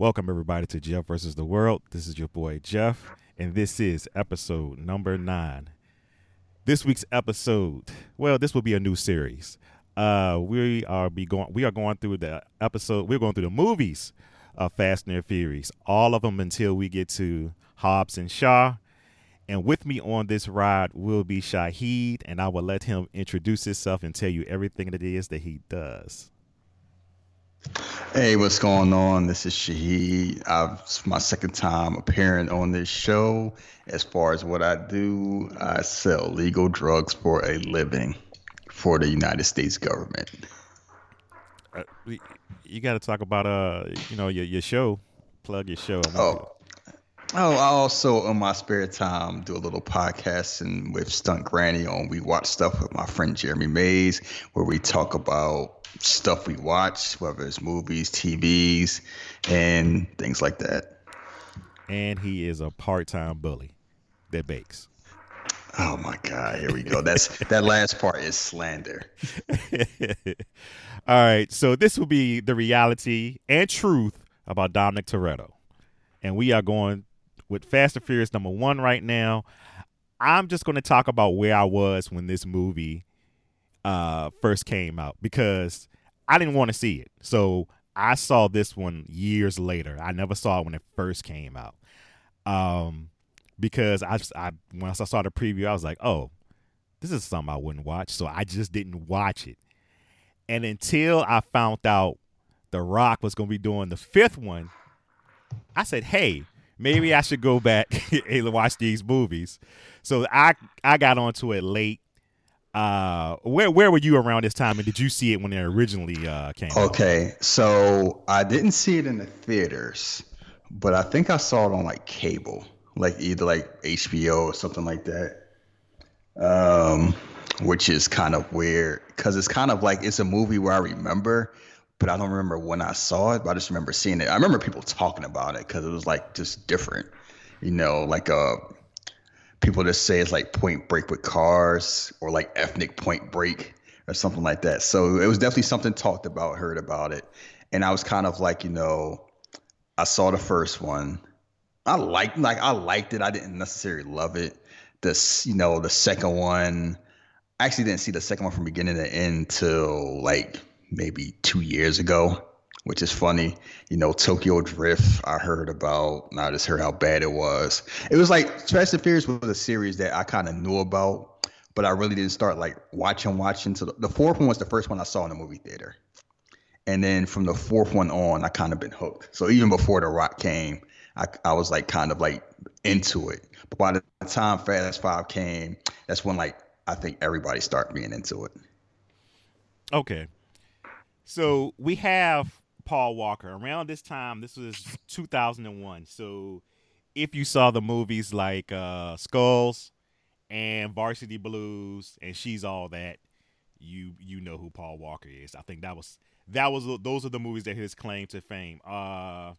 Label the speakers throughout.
Speaker 1: Welcome everybody to Jeff versus the World. This is your boy Jeff, and this is episode number nine. This week's episode, well, this will be a new series. Uh, we are be going. We are going through the episode. We're going through the movies of Fast and Furious, all of them until we get to Hobbs and Shaw. And with me on this ride will be Shahid, and I will let him introduce himself and tell you everything that it is that he does.
Speaker 2: Hey, what's going on? This is Shahid. I've, it's my second time appearing on this show. As far as what I do, I sell legal drugs for a living for the United States government.
Speaker 1: Uh, you got to talk about uh, you know, your your show. Plug your show.
Speaker 2: Oh, oh, I also in my spare time do a little podcasting with Stunt Granny on We Watch Stuff with my friend Jeremy Mays, where we talk about stuff we watch, whether it's movies, TVs, and things like that.
Speaker 1: And he is a part-time bully that bakes.
Speaker 2: Oh my God! Here we go. That's that last part is slander.
Speaker 1: All right, so this will be the reality and truth about Dominic Toretto, and we are going with Fast and Furious number one right now. I'm just going to talk about where I was when this movie uh, first came out because I didn't want to see it. So I saw this one years later. I never saw it when it first came out. Um, because I just I once I saw the preview, I was like, oh, this is something I wouldn't watch. So I just didn't watch it. And until I found out The Rock was gonna be doing the fifth one, I said, hey, maybe I should go back and watch these movies. So I I got onto it late uh, where where were you around this time, and did you see it when it originally uh, came?
Speaker 2: Okay, out? so I didn't see it in the theaters, but I think I saw it on like cable, like either like HBO or something like that. Um, which is kind of weird because it's kind of like it's a movie where I remember, but I don't remember when I saw it. But I just remember seeing it. I remember people talking about it because it was like just different, you know, like a uh, people just say it's like Point Break with cars or like ethnic Point Break or something like that. So it was definitely something talked about, heard about it, and I was kind of like, you know, I saw the first one. I liked like I liked it. I didn't necessarily love it. The you know the second one, I actually didn't see the second one from beginning to end till like maybe two years ago which is funny. You know, Tokyo Drift, I heard about, and I just heard how bad it was. It was like Fast and Furious was a series that I kind of knew about, but I really didn't start like watching, watching. So the, fourth one was the first one I saw in the movie theater. And then from the fourth one on, I kind of been hooked. So even before The Rock came, I, I was like kind of like into it. But by the time Fast Five came, that's when like I think everybody started being into it.
Speaker 1: Okay. So we have Paul Walker. Around this time, this was 2001. So if you saw the movies like uh, Skulls and Varsity Blues and She's All That, you you know who Paul Walker is. I think that was that was those are the movies that his claim to fame. Uh,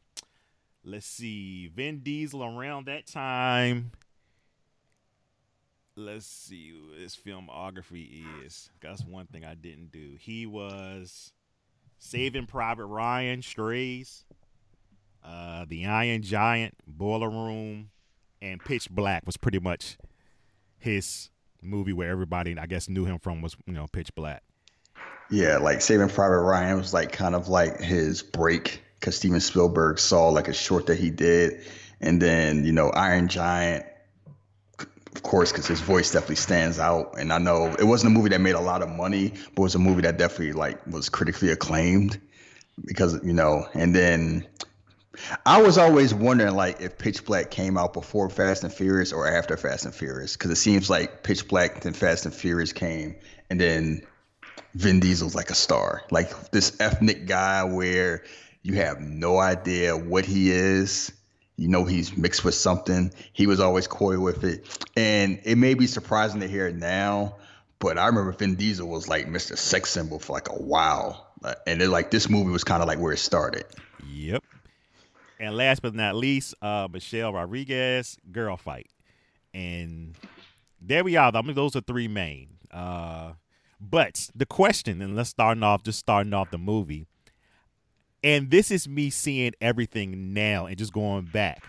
Speaker 1: let's see, Vin Diesel around that time. Let's see who his filmography is. That's one thing I didn't do. He was Saving Private Ryan, Strays, uh, The Iron Giant, Boiler Room, and Pitch Black was pretty much his movie where everybody, I guess, knew him from was you know Pitch Black.
Speaker 2: Yeah, like Saving Private Ryan was like kind of like his break because Steven Spielberg saw like a short that he did, and then you know Iron Giant of course, because his voice definitely stands out. And I know it wasn't a movie that made a lot of money, but it was a movie that definitely like was critically acclaimed because you know. And then I was always wondering like if Pitch Black came out before Fast and Furious or after Fast and Furious, because it seems like Pitch Black and Fast and Furious came, and then Vin Diesel's like a star, like this ethnic guy where you have no idea what he is you know he's mixed with something. He was always coy with it, and it may be surprising to hear it now, but I remember Vin Diesel was like Mr. Sex Symbol for like a while, and it like this movie was kind of like where it started.
Speaker 1: Yep. And last but not least, uh, Michelle Rodriguez, Girl Fight, and there we are. I mean, those are three main. Uh, but the question, and let's start off just starting off the movie. And this is me seeing everything now and just going back.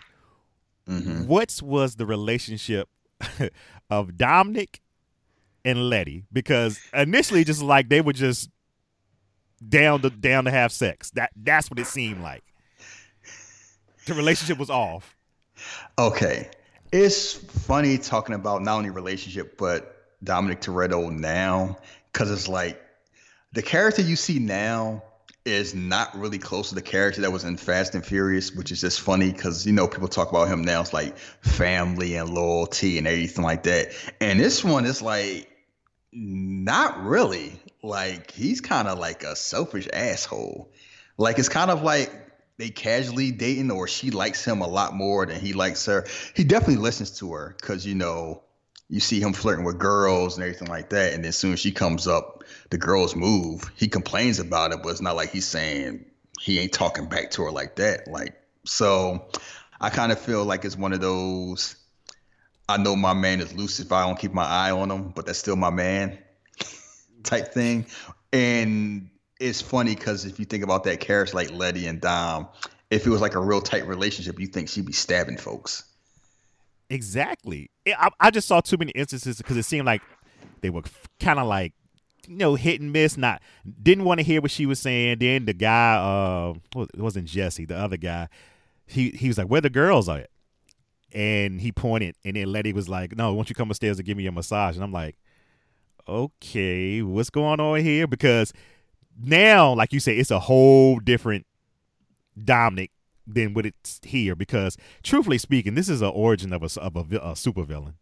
Speaker 2: Mm-hmm.
Speaker 1: What was the relationship of Dominic and Letty? Because initially, just like they were just down to down to have sex. That that's what it seemed like. The relationship was off.
Speaker 2: Okay. It's funny talking about not only relationship, but Dominic Toretto now, because it's like the character you see now is not really close to the character that was in Fast and Furious, which is just funny because you know people talk about him now. It's like family and loyalty and everything like that. And this one is like not really. Like he's kind of like a selfish asshole. Like it's kind of like they casually dating or she likes him a lot more than he likes her. He definitely listens to her because you know you see him flirting with girls and everything like that. And then soon as she comes up, the girls move. He complains about it, but it's not like he's saying he ain't talking back to her like that. Like so, I kind of feel like it's one of those. I know my man is loose if I don't keep my eye on him, but that's still my man type thing. And it's funny because if you think about that character like Letty and Dom, if it was like a real tight relationship, you think she'd be stabbing folks.
Speaker 1: Exactly. I, I just saw too many instances because it seemed like they were kind of like you know hit and miss. Not didn't want to hear what she was saying. Then the guy, uh, it wasn't Jesse, the other guy. He he was like, "Where the girls are at?" And he pointed, and then Letty was like, "No, won't you come upstairs and give me a massage?" And I'm like, "Okay, what's going on here?" Because now, like you say, it's a whole different Dominic than what it's here. Because truthfully speaking, this is an origin of a of a, a supervillain.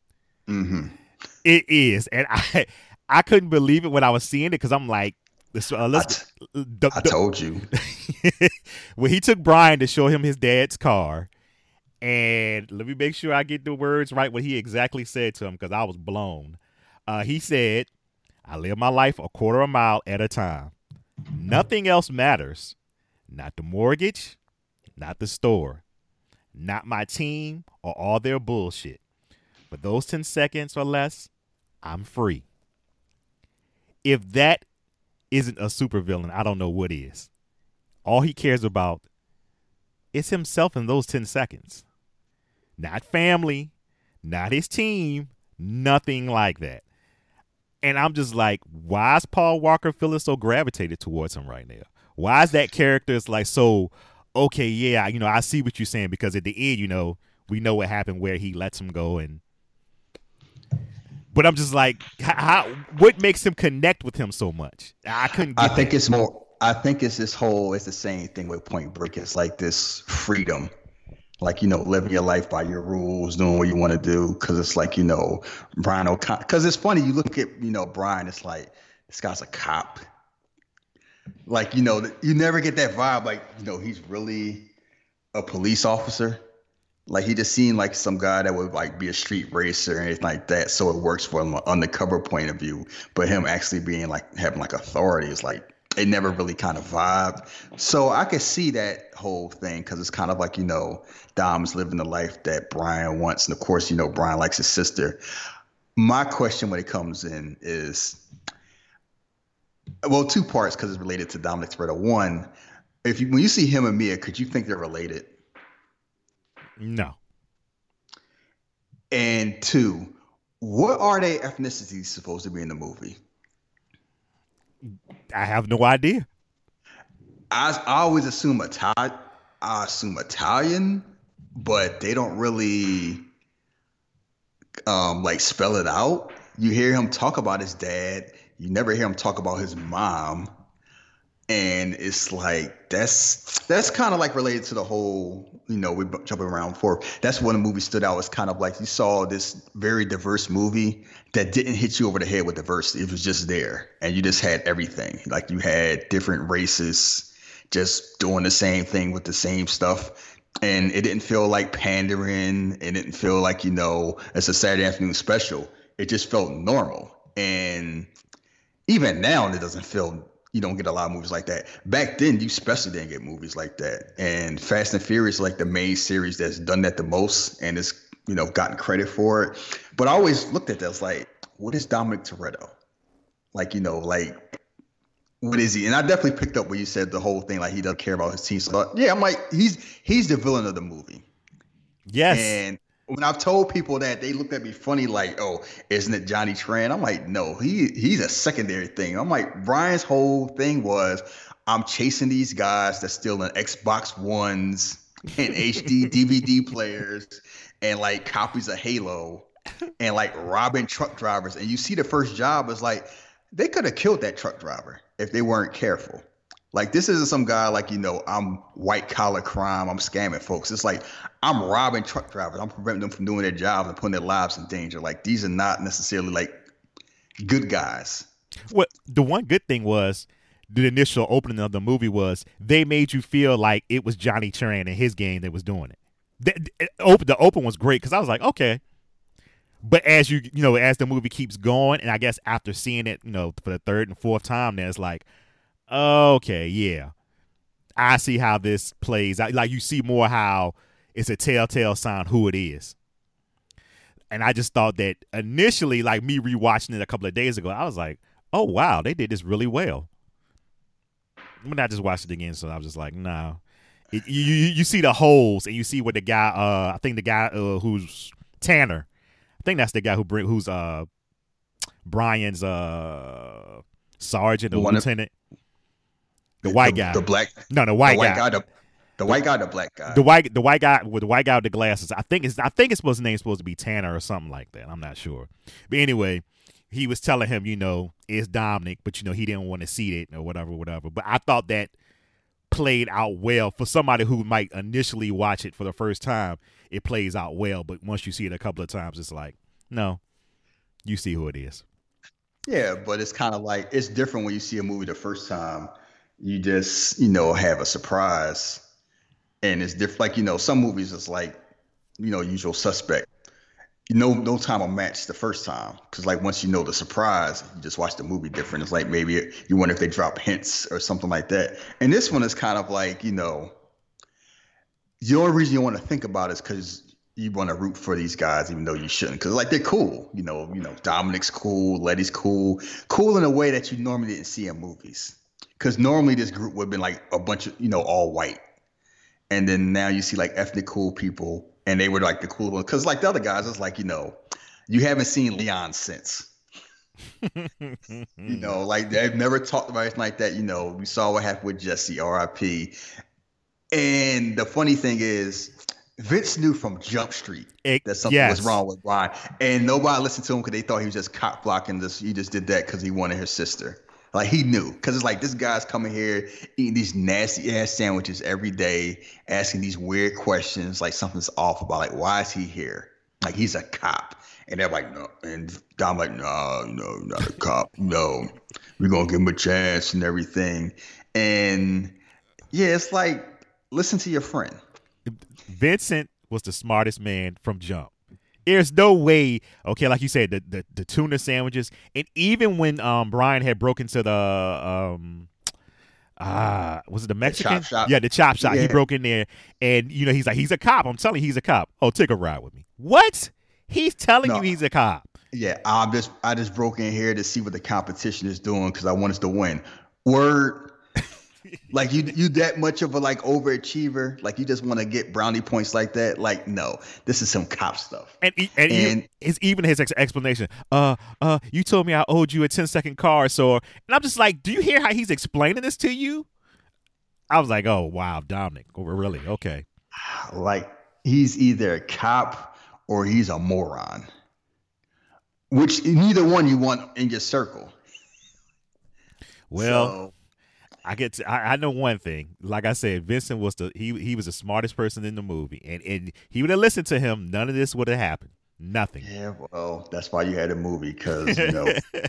Speaker 2: Mm-hmm.
Speaker 1: It is, and I I couldn't believe it when I was seeing it because I'm like, this, uh,
Speaker 2: I, t-
Speaker 1: the,
Speaker 2: I
Speaker 1: the-
Speaker 2: told you.
Speaker 1: when he took Brian to show him his dad's car, and let me make sure I get the words right. What he exactly said to him because I was blown. Uh, he said, "I live my life a quarter of a mile at a time. Nothing else matters. Not the mortgage, not the store, not my team or all their bullshit. For those ten seconds or less, I'm free. If that isn't a supervillain, I don't know what is." all he cares about is himself in those 10 seconds. Not family, not his team, nothing like that. And I'm just like, why is Paul Walker feeling so gravitated towards him right now? Why is that character is like so okay, yeah, you know, I see what you're saying because at the end, you know, we know what happened where he lets him go and but I'm just like, how? What makes him connect with him so much? I couldn't. Get
Speaker 2: I think
Speaker 1: that.
Speaker 2: it's more. I think it's this whole. It's the same thing with Point Break. It's like this freedom, like you know, living your life by your rules, doing what you want to do. Because it's like you know, Brian O'Connor. Because it's funny. You look at you know Brian. It's like this guy's a cop. Like you know, you never get that vibe. Like you know, he's really a police officer. Like he just seemed like some guy that would like be a street racer and anything like that. So it works for him undercover point of view. But him actually being like having like authority is like it never really kind of vibe. So I could see that whole thing because it's kind of like you know Dom's living the life that Brian wants, and of course you know Brian likes his sister. My question when it comes in is, well, two parts because it's related to Dominic Toretto. One, if you when you see him and Mia, could you think they're related?
Speaker 1: no.
Speaker 2: And two, what are they ethnicities supposed to be in the movie?
Speaker 1: I have no idea.
Speaker 2: I, I always assume Italian. I assume Italian, but they don't really um, like spell it out. You hear him talk about his dad. You never hear him talk about his mom, and it's like that's that's kind of like related to the whole. You know, we jumping around for. That's when the movie stood out. It's kind of like you saw this very diverse movie that didn't hit you over the head with diversity. It was just there, and you just had everything. Like you had different races just doing the same thing with the same stuff. And it didn't feel like pandering. It didn't feel like, you know, it's a Saturday afternoon special. It just felt normal. And even now, it doesn't feel, you don't get a lot of movies like that. Back then, you especially didn't get movies like that. And Fast and Furious, like the main series that's done that the most and it's, you know, gotten credit for it. But I always looked at that as like, what is Dominic Toretto? Like, you know, like what is he? And I definitely picked up what you said the whole thing, like he doesn't care about his team. So yeah, I'm like, he's he's the villain of the movie.
Speaker 1: Yes.
Speaker 2: And when I've told people that, they looked at me funny, like, "Oh, isn't it Johnny Tran?" I'm like, "No, he he's a secondary thing." I'm like, Brian's whole thing was, I'm chasing these guys that steal in Xbox Ones and HD DVD players and like copies of Halo and like robbing truck drivers. And you see the first job is like they could have killed that truck driver if they weren't careful. Like this isn't some guy like you know I'm white collar crime. I'm scamming folks. It's like I'm robbing truck drivers. I'm preventing them from doing their jobs and putting their lives in danger. Like these are not necessarily like good guys.
Speaker 1: Well, the one good thing was the initial opening of the movie was they made you feel like it was Johnny Tran and his gang that was doing it. The, open, the open was great because I was like, okay. But as you you know, as the movie keeps going, and I guess after seeing it, you know, for the third and fourth time, then it's like, okay, yeah, I see how this plays. Like you see more how it's a telltale sign who it is. And I just thought that initially, like me rewatching it a couple of days ago, I was like, oh wow, they did this really well. When I just watched it again, so I was just like, nah. It, you, you you see the holes and you see what the guy uh I think the guy uh, who's Tanner I think that's the guy who bring who's uh Brian's uh sergeant or lieutenant the white
Speaker 2: the,
Speaker 1: guy.
Speaker 2: The black.
Speaker 1: No, the white,
Speaker 2: the white
Speaker 1: guy.
Speaker 2: guy. The, the white guy, the black guy.
Speaker 1: The white, the white guy with the white guy with the glasses. I think it's, I think it's supposed to name supposed to be Tanner or something like that. I'm not sure. But anyway, he was telling him, you know, it's Dominic, but you know he didn't want to see it or whatever, whatever. But I thought that played out well for somebody who might initially watch it for the first time. It plays out well, but once you see it a couple of times, it's like, no, you see who it is.
Speaker 2: Yeah, but it's kind of like it's different when you see a movie the first time you just you know have a surprise. And it's different like you know some movies it's like you know usual suspect. You know no time will match the first time because like once you know the surprise you just watch the movie different. It's like maybe you wonder if they drop hints or something like that. And this one is kind of like you know the only reason you want to think about it is because you want to root for these guys even though you shouldn't because like they're cool. You know you know dominic's cool letty's cool. Cool in a way that you normally didn't see in movies because normally this group would have been like a bunch of you know all white and then now you see like ethnic cool people and they were like the cool ones because like the other guys it's like you know you haven't seen leon since you know like they've never talked about anything like that you know we saw what happened with jesse rip and the funny thing is Vince knew from Jump Street
Speaker 1: It-
Speaker 2: that something
Speaker 1: yes.
Speaker 2: was wrong with Brian, and nobody listened to him because they thought he was just cop blocking this. He just did that because he wanted his sister. Like he knew, because it's like this guy's coming here eating these nasty ass sandwiches every day, asking these weird questions, like something's off about like why is he here? Like he's a cop, and they're like no, and Dom like no, no, not a cop, no, we're gonna give him a chance and everything, and yeah, it's like listen to your friend.
Speaker 1: Vincent was the smartest man from jump. There's no way, okay, like you said, the, the the tuna sandwiches, and even when um Brian had broken to the um ah was it the Mexican?
Speaker 2: shop.
Speaker 1: Yeah, the chop shop. He broke in there, and you know he's like he's a cop. I'm telling you, he's a cop. Oh, take a ride with me. What? He's telling
Speaker 2: No.
Speaker 1: you he's a cop.
Speaker 2: Yeah, I'm just I just broke in here to see what the competition is doing because I want us to win. Word, like you you that much of a like overachiever? Like you just want to get brownie points like that? Like no, this is some cop stuff.
Speaker 1: And and,
Speaker 2: And-
Speaker 1: his even his ex- explanation. Uh uh, you told me I owed you a 10 second car, so and I'm just like, do you hear how he's explaining this to you? I was like, oh wow, Dominic, oh, really? Okay.
Speaker 2: Like he's either a cop or he's a moron. Which neither one you want in your circle.
Speaker 1: Well,
Speaker 2: So,
Speaker 1: I get to, I, I know one thing. Like I said, Vincent was the he he was the smartest person in the movie, and and he would have listened to him. None of this would have happened. Nothing.
Speaker 2: yeah, well, that's why you had a movie because you know.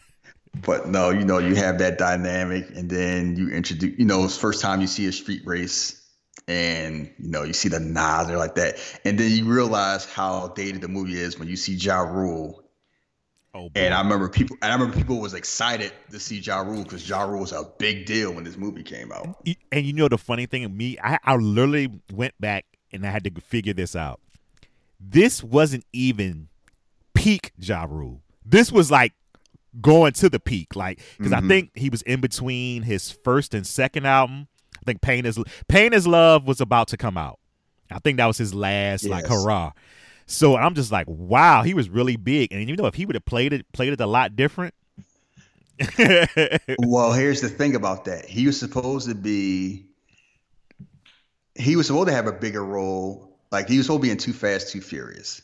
Speaker 2: But no, you know, you have that dynamic, and then you introduce, you know, it's first time you see a street race, and you know, you see the nods or like that, and then you realize how dated the movie is when you see Ja Rule.
Speaker 1: Oh, boy.
Speaker 2: And I remember people, and I remember people was excited to see Ja Rule because Ja Rule was a big deal when this movie came out.
Speaker 1: Y- and you know the funny thing, me, I, I literally went back and I had to figure this out. This wasn't even peak Ja Rule. This was like going to the peak. Like because
Speaker 2: Mhm.
Speaker 1: I think he was in between his first and second album. I think Pain is Pain is Love was about to come out. I think that was his last like hurrah. So I'm just like, wow, he was really big. And you know, if he would have played it played it a lot different.
Speaker 2: Well, here's the thing about that. He was supposed to be. He was supposed to have a bigger role. Like he was supposed to be in Too Fast, Too Furious.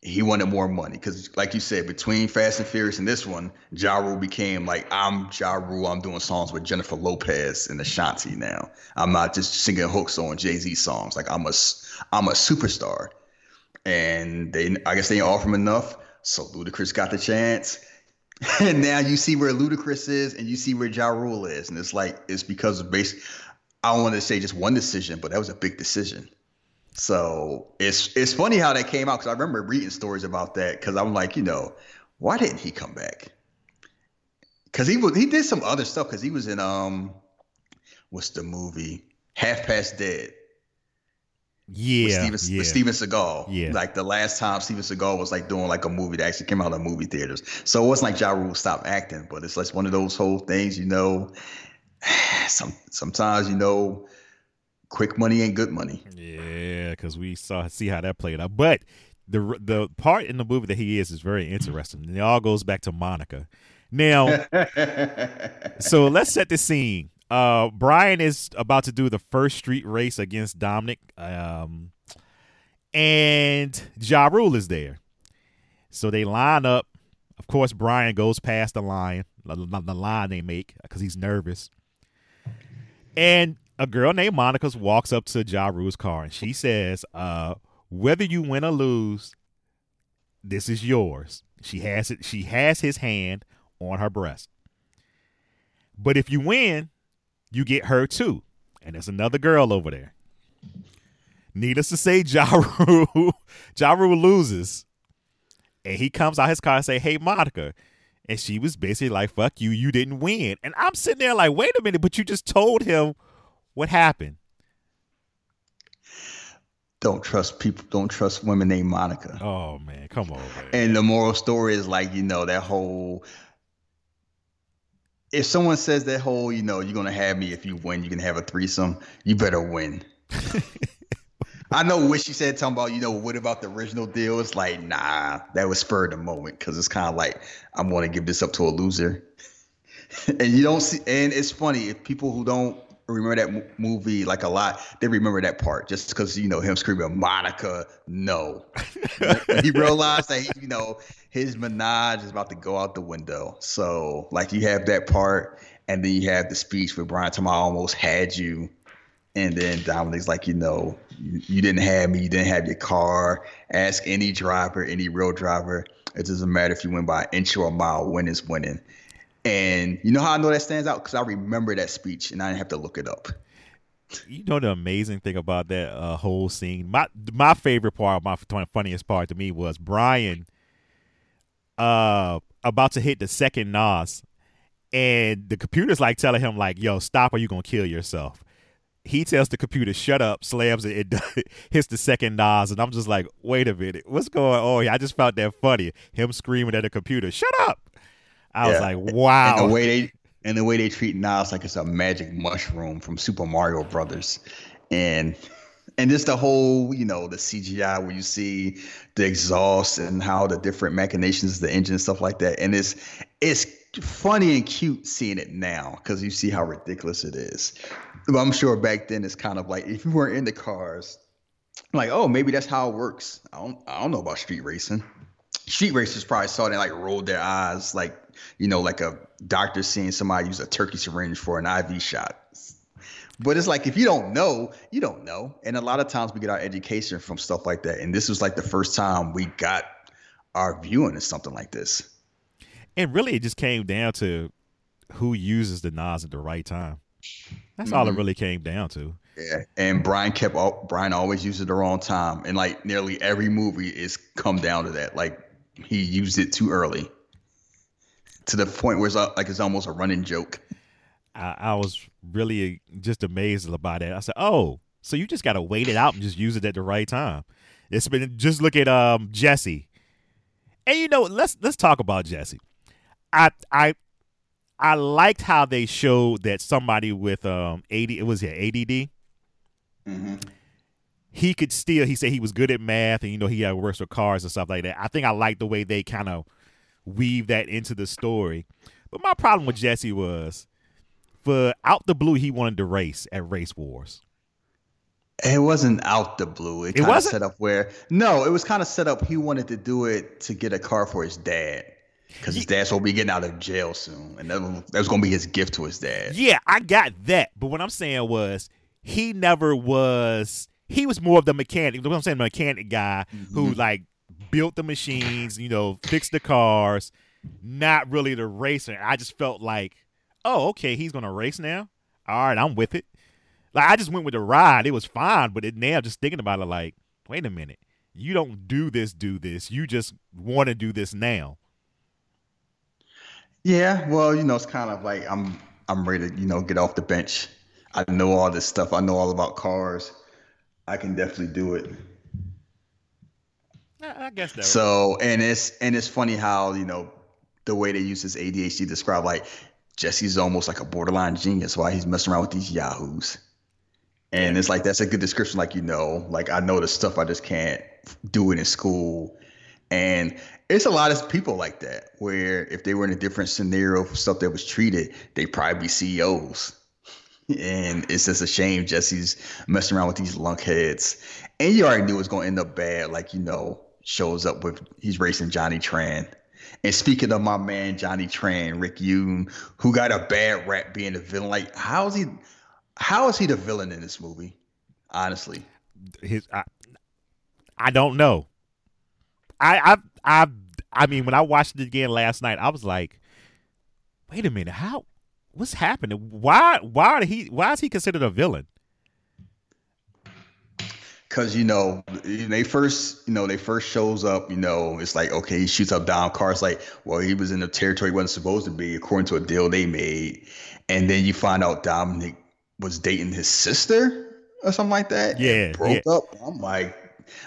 Speaker 2: He wanted more money because, like you said, between Fast and Furious and this one, Ja Rule became like, I'm Ja Rule. I'm doing songs with Jennifer Lopez and Ashanti now. I'm not just singing hooks on Jay Z songs. Like I'm a, I'm a superstar. And they, I guess they didn't offer him enough. So Ludacris got the chance. And now you see where Ludacris is and you see where Ja Rule is. And it's like, it's because of base. I don't want to say just one decision, but that was a big decision. So it's it's funny how that came out because I remember reading stories about that because I'm like, you know, why didn't he come back? Because he was he did some other stuff because he was in um what's the movie Half Past Dead
Speaker 1: yeah,
Speaker 2: Steven,
Speaker 1: yeah.
Speaker 2: with Steven Seagal.
Speaker 1: Yeah.
Speaker 2: Like the last time Steven Seagal was like doing like a movie that actually came out of movie theaters. So it wasn't like Ja Rule stopped acting, but it's like one of those whole things, you know. Some sometimes you know, quick money ain't good money.
Speaker 1: Yeah, because we saw see how that played out. But the the part in the movie that he is is very interesting. And it all goes back to Monica. Now, so let's set the scene. Uh, Brian is about to do the first street race against Dominic, um, and Ja Rule is there. So they line up. Of course, Brian goes past the line, the, line they make because he's nervous. And a girl named Monica walks up to Ja Rule's car and she says, uh, "Whether you win or lose, this is yours." She has it. She has his hand on her breast. But if you win, you get her too. And there's another girl over there. Needless to say, Ja Rule, ja Rule loses. And he comes out his car and say, Hey, Monica. And she was basically like, Fuck you, you didn't win. And I'm sitting there like, wait a minute, but you just told him what happened.
Speaker 2: don't trust people. Don't trust women named Monica.
Speaker 1: Oh man, come on, man.
Speaker 2: And the moral story is like, you know, that whole if someone says that whole, you know, you're gonna have me if you win, you can have a threesome, you better win. I know what she said, talking about, you know, what about the original deal? It's like, nah, that was spur of the moment because it's kind of like, I'm gonna give this up to a loser. and you don't see, and it's funny if people who don't remember that mo- movie like a lot, they remember that part just because you know him screaming Monica, no. He realized that you know his menage is about to go out the window. So like you have that part, and then you have the speech where Brian Tama almost had you, and then Dominic's like, you know, you, you didn't have me, you didn't have your car. Ask any driver, any real driver. It doesn't matter if you win by an inch or a mile. Win is winning. And you know how I know that stands out because I remember that speech and I didn't have to look it up.
Speaker 1: you know the amazing thing about that uh, whole scene. My my favorite part, my funniest part to me was Brian uh about to hit the second NOS, and the computer's like telling him like, "Yo, stop, or you gonna kill yourself." He tells the computer, "Shut up," slams it, it hits the second NOS, and I'm just like, "Wait a minute, what's going on?" I just found that funny. Him screaming at the computer, "Shut up!" I was
Speaker 2: Yeah.
Speaker 1: like,
Speaker 2: And
Speaker 1: "Wow."
Speaker 2: the way they and the way they treat NOS like it's a magic mushroom from Super Mario Brothers, and and just the whole you know the CGI where you see the exhaust and how the different machinations of the engine and stuff like that, and it's it's funny and cute seeing it now because you see how ridiculous it is. But I'm sure back then it's kind of like if you weren't in the cars, like oh maybe that's how it works. I don't I don't know about street racing. Street racers probably saw it and, like rolled their eyes like you know, like a doctor seeing somebody use a turkey syringe for an IV shot. But it's like if you don't know, you don't know. And a lot of times we get our education from stuff like that. And this was like the first time we got our viewing of something like this.
Speaker 1: And really, it just came down to who uses the NOS at the right time. That's all it
Speaker 2: Mhm.
Speaker 1: really came down to.
Speaker 2: Yeah. And Brian kept all Brian always used it the wrong time. And like nearly every movie is come down to that. Like he used it too early. To the point where it's uh, like it's almost a running joke.
Speaker 1: I, I was really just amazed about it. I said, "Oh, so you just got to wait it out and just use it at the right time." It's been just look at um Jesse, and you know let's let's talk about Jesse. I I I liked how they showed that somebody with um AD it was yeah ADD.
Speaker 2: Mm-hmm.
Speaker 1: He could still. He said he was good at math, and you know he had works with cars and stuff like that. I think I like the way they kind of weave that into the story. But my problem with Jesse was, for out the blue, he wanted to race at Race Wars.
Speaker 2: It wasn't out the blue. It,
Speaker 1: It wasn't?
Speaker 2: set up where no, it was kind of set up. He wanted to do it to get a car for his dad because his dad's gonna be getting out of jail soon, and that was, that was gonna be his gift to his dad.
Speaker 1: Yeah, I got that. But what I'm saying was he never was he was more of the mechanic. What I'm saying, the mechanic guy who mm-hmm. like built the machines, you know, fixed the cars, not really the racer. I just felt like, oh, okay, he's gonna race now. All right, I'm with it. Like I just went with the ride. It was fine, but it now just thinking about it, like, wait a minute. You don't do this, do this. You just want to do this now.
Speaker 2: Yeah, well, you know, it's kind of like I'm I'm ready to, you know, get off the bench. I know all this stuff. I know all about cars. I can definitely do it.
Speaker 1: I, I guess that.
Speaker 2: So, and it's and it's funny how, you know, the way they use this ADHD to describe like Jesse's almost like a borderline genius while he's messing around with these yahoos. And it's like that's a good description like you know, like I know the stuff I just can't do it in school. And it's a lot of people like that where if they were in a different scenario for stuff that was treated, they'd probably be CEOs. And it's just a shame Jesse's messing around with these lunkheads. And you already knew it was going to end up bad. Like, you know, shows up with, he's racing Johnny Tran. And speaking of my man, Johnny Tran, Rick Yune, who got a bad rap being the villain, like, how is he, how is he the villain in this movie? Honestly.
Speaker 1: his I, I don't know. I I I I mean when I watched it again last night, I was like, wait a minute, how what's happening? Why why are he why is he considered a villain?
Speaker 2: Cause you know they first, you know they first shows up. You know it's like okay, he shoots up down cars. Like well, he was in the territory he wasn't supposed to be according to a deal they made. And then you find out Dominic was dating his sister or something like that.
Speaker 1: Yeah,
Speaker 2: broke up. I'm like,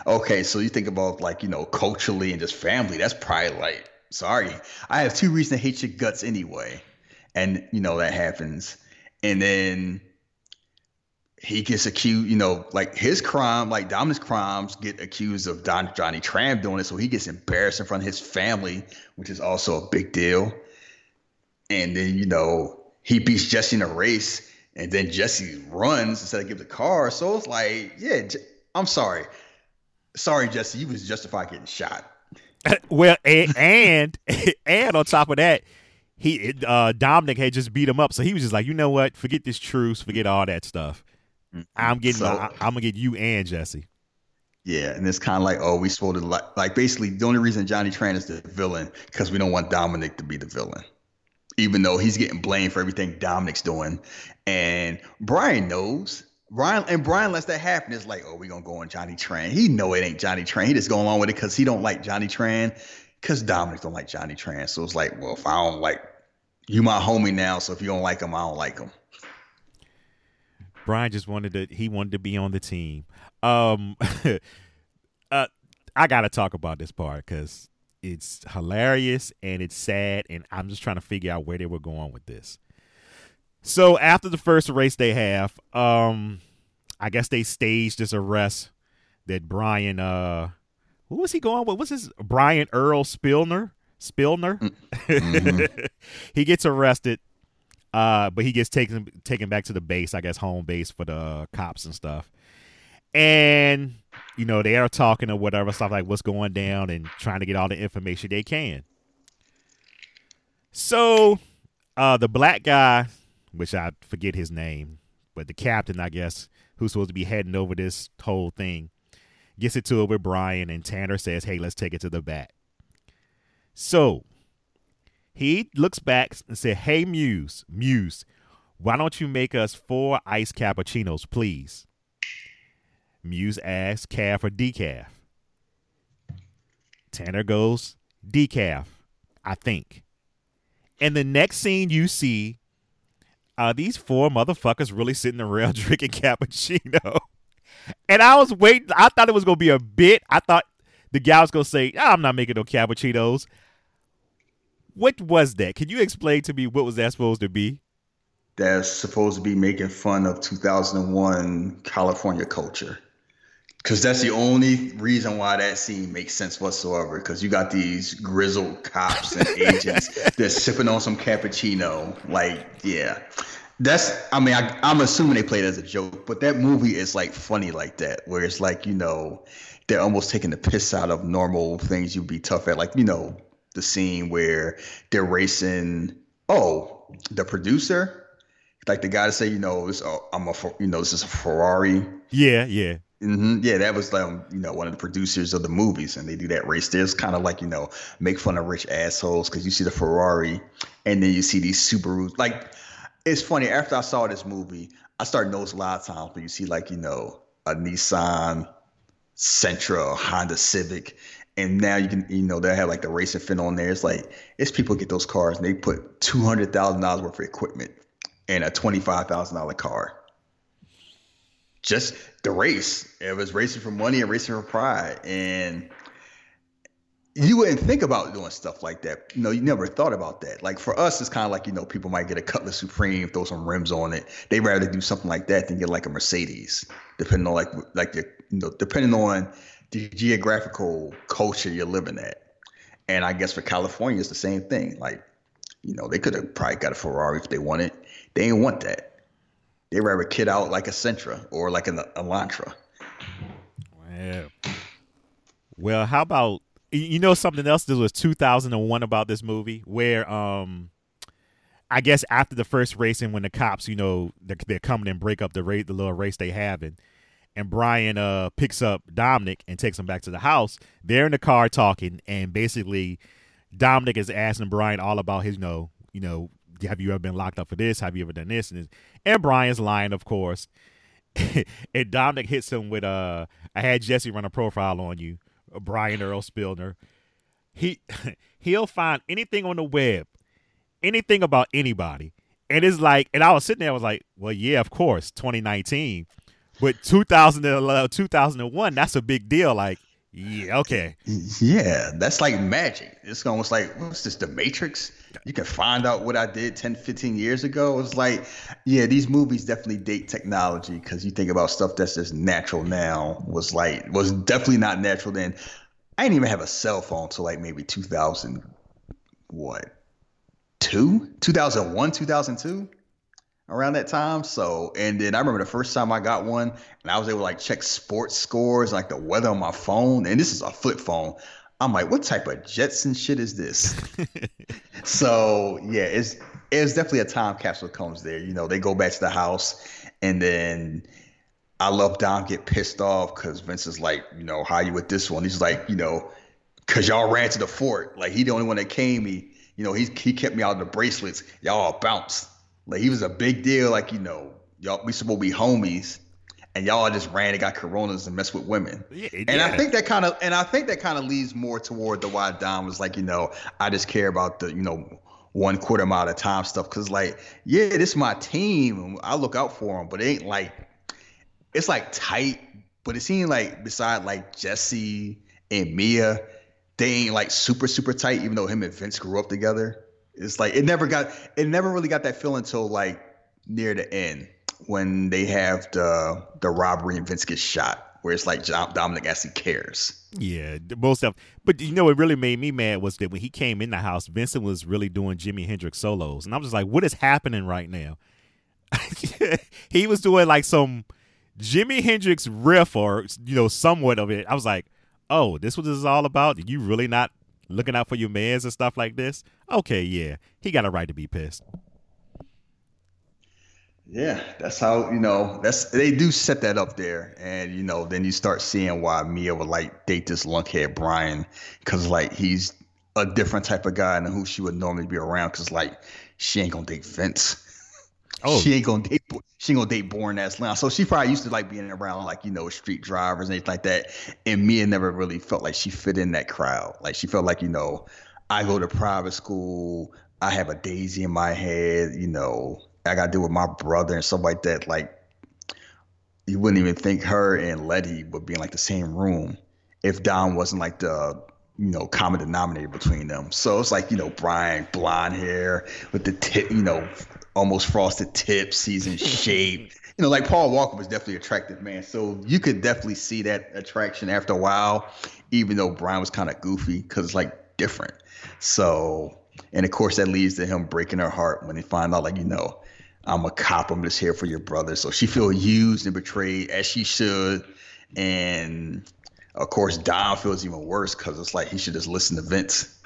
Speaker 2: okay, so you think about like you know culturally and just family. That's probably like sorry, I have two reasons to hate your guts anyway, and you know that happens. And then he gets accused, you know, like his crime, like Dominic's crimes get accused of Don Johnny Tran doing it. So he gets embarrassed in front of his family, which is also a big deal. And then, you know, he beats Jesse in a race, and then Jesse runs instead of give the car. So it's like, yeah, I'm sorry. Sorry, Jesse, you was justified getting shot.
Speaker 1: well, and, and and on top of that, he uh Dominic had just beat him up, so he was just like, you know what? Forget this truce, forget all that stuff. Mm-hmm. I'm getting
Speaker 2: So-
Speaker 1: I, I'm gonna get you and Jesse.
Speaker 2: Yeah, and it's kind of like, oh, we supposed to like, like basically the only reason Johnny Tran is the villain because we don't want Dominic to be the villain, even though he's getting blamed for everything Dominic's doing, and Brian knows. Brian and Brian lets that happen. It's like, oh, we gonna go on Johnny Tran. He know it ain't Johnny Tran. He just going along with it because he don't like Johnny Tran, because Dominic don't like Johnny Tran. So it's like, well, if I don't like you, my homie now. So if you don't like him, I don't like him.
Speaker 1: Brian just wanted to he wanted to be on the team. Um uh I got to talk about this part cuz it's hilarious and it's sad and I'm just trying to figure out where they were going with this. So after the first race they have, um I guess they staged this arrest that Brian uh who was he going with? What's his Brian Earl Spilner? Spilner? he gets arrested uh, but he gets taken taken back to the base, I guess home base for the cops and stuff. And you know they are talking or whatever stuff like what's going down and trying to get all the information they can. So, uh, the black guy, which I forget his name, but the captain, I guess, who's supposed to be heading over this whole thing, gets into it with Brian, and Tanner says, "Hey, let's take it to the back." So he looks back and said, Hey, Muse, Muse, why don't you make us four iced cappuccinos, please? Muse asks, calf or decaf? Tanner goes, decaf, I think. And the next scene you see, uh, these four motherfuckers really sitting around drinking cappuccino. And I was waiting, I thought it was going to be a bit. I thought the guy was going to say, "Ah, I'm not making no cappuccinos what was that? Can you explain to me what was that supposed to be?
Speaker 2: That's supposed to be making fun of 2001 California culture. Because that's the only reason why that scene makes sense whatsoever. Because you got these grizzled cops and agents that's sipping on some cappuccino. Like, yeah. That's, I mean, I, I'm assuming they played as a joke, but that movie is like funny like that, where it's like, you know, they're almost taking the piss out of normal things you'd be tough at. Like, you know, the scene where they're racing. Oh, the producer, like the guy to say, you know, this, oh, I'm a, you know, this is a Ferrari.
Speaker 1: Yeah, yeah.
Speaker 2: Mm-hmm. Yeah, that was um, you know one of the producers of the movies, and they do that race. There's kind of like you know make fun of rich assholes because you see the Ferrari, and then you see these Subarus. Like it's funny. After I saw this movie, I started noticing a lot of times when you see like you know a Nissan Sentra, Honda Civic, and now you can you know they have like the racing fin on there. It's like it's people get those cars and they put two hundred thousand dollars worth of equipment in a twenty five thousand dollar car just the race. It was racing for money and racing for pride. And you wouldn't think about doing stuff like that. You know, you never thought about that. Like for us, it's kind of like, you know, people might get a Cutlass Supreme, throw some rims on it. They'd rather do something like that than get like a Mercedes, depending on like like the you know, depending on the geographical culture you're living at. And I guess for California, it's the same thing. Like, you know, they could have probably got a Ferrari if they wanted. They didn't want that they rather kid out like a Sentra or like an Elantra.
Speaker 1: Well, well, how about you know something else? This was 2001 about this movie where um. I guess after the first racing, when the cops, you know, they're, they're coming and break up the race, the little race they having, and Brian uh picks up Dominic and takes him back to the house. They're in the car talking, and basically, Dominic is asking Brian all about his, you know, you know, have you ever been locked up for this? Have you ever done this? And, and Brian's lying, of course. and Dominic hits him with uh I had Jesse run a profile on you, Brian Earl Spilner. He he'll find anything on the web, anything about anybody. And it's like, and I was sitting there, I was like, well, yeah, of course, 2019. But 2011, uh, 2001, that's a big deal. Like, yeah, okay.
Speaker 2: Yeah, that's like magic. It's almost like, what's this, The Matrix? You can find out what I did 10, 15 years ago. It's like, yeah, these movies definitely date technology because you think about stuff that's just natural now was like, was definitely not natural then. I didn't even have a cell phone till like maybe 2000, what, two? 2001, 2002? Around that time. So, and then I remember the first time I got one, and I was able to like check sports scores, like the weather on my phone. And this is a flip phone. I'm like, what type of Jetson shit is this? so yeah, it's it's definitely a time capsule comes there. You know, they go back to the house, and then I love Dom get pissed off because Vince is like, you know, how you with this one? He's like, you know, because y'all ran to the fort. Like he the only one that came me. You know, he he kept me out of the bracelets. Y'all bounced. Like he was a big deal. Like you know, y'all we supposed to be homies, and y'all just ran and got coronas and messed with women. Yeah, and yeah. I think that kind of and I think that kind of leads more toward the why Dom was like, you know, I just care about the you know one quarter mile at a time stuff because like yeah, this is my team. I look out for them, but it ain't like it's like tight. But it seemed like beside like Jesse and Mia, they ain't like super super tight. Even though him and Vince grew up together. It's like it never got it never really got that feeling until like near the end when they have the the robbery and Vince gets shot, where it's like Dominic actually cares.
Speaker 1: Yeah, most of. But you know, what really made me mad was that when he came in the house, Vincent was really doing Jimi Hendrix solos, and I was just like, "What is happening right now?" he was doing like some Jimi Hendrix riff or you know somewhat of it. I was like, "Oh, this what this is all about? You really not looking out for your mans and stuff like this, okay, yeah, he got a right to be pissed.
Speaker 2: Yeah, that's how you know. That's they do set that up there, and you know, then you start seeing why Mia would like date this lunkhead Brian, because like he's a different type of guy than who she would normally be around. Because like she ain't gonna date Vince. Oh. She ain't gonna date she ain't gonna date boring ass Leon. So she probably used to like being around like, you know, street drivers and anything like that. And Mia never really felt like she fit in that crowd. Like she felt like, you know, I go to private school, I have a daisy in my head, you know, I gotta deal with my brother and stuff like that. Like you wouldn't even think her and Letty would be in like the same room if Dom wasn't like the you know common denominator between them. So it's like you know Brian, blonde hair with the tip, you know, almost frosted tips. He's in shape. You know, like Paul Walker was definitely attractive man. So you could definitely see that attraction after a while, even though Brian was kind of goofy because it's like different. So, and of course that leads to him breaking her heart when they find out, like you know, I'm a cop. I'm just here for your brother. So she feel used and betrayed as she should, and of course, Dom feels even worse because it's like he should just listen to Vince.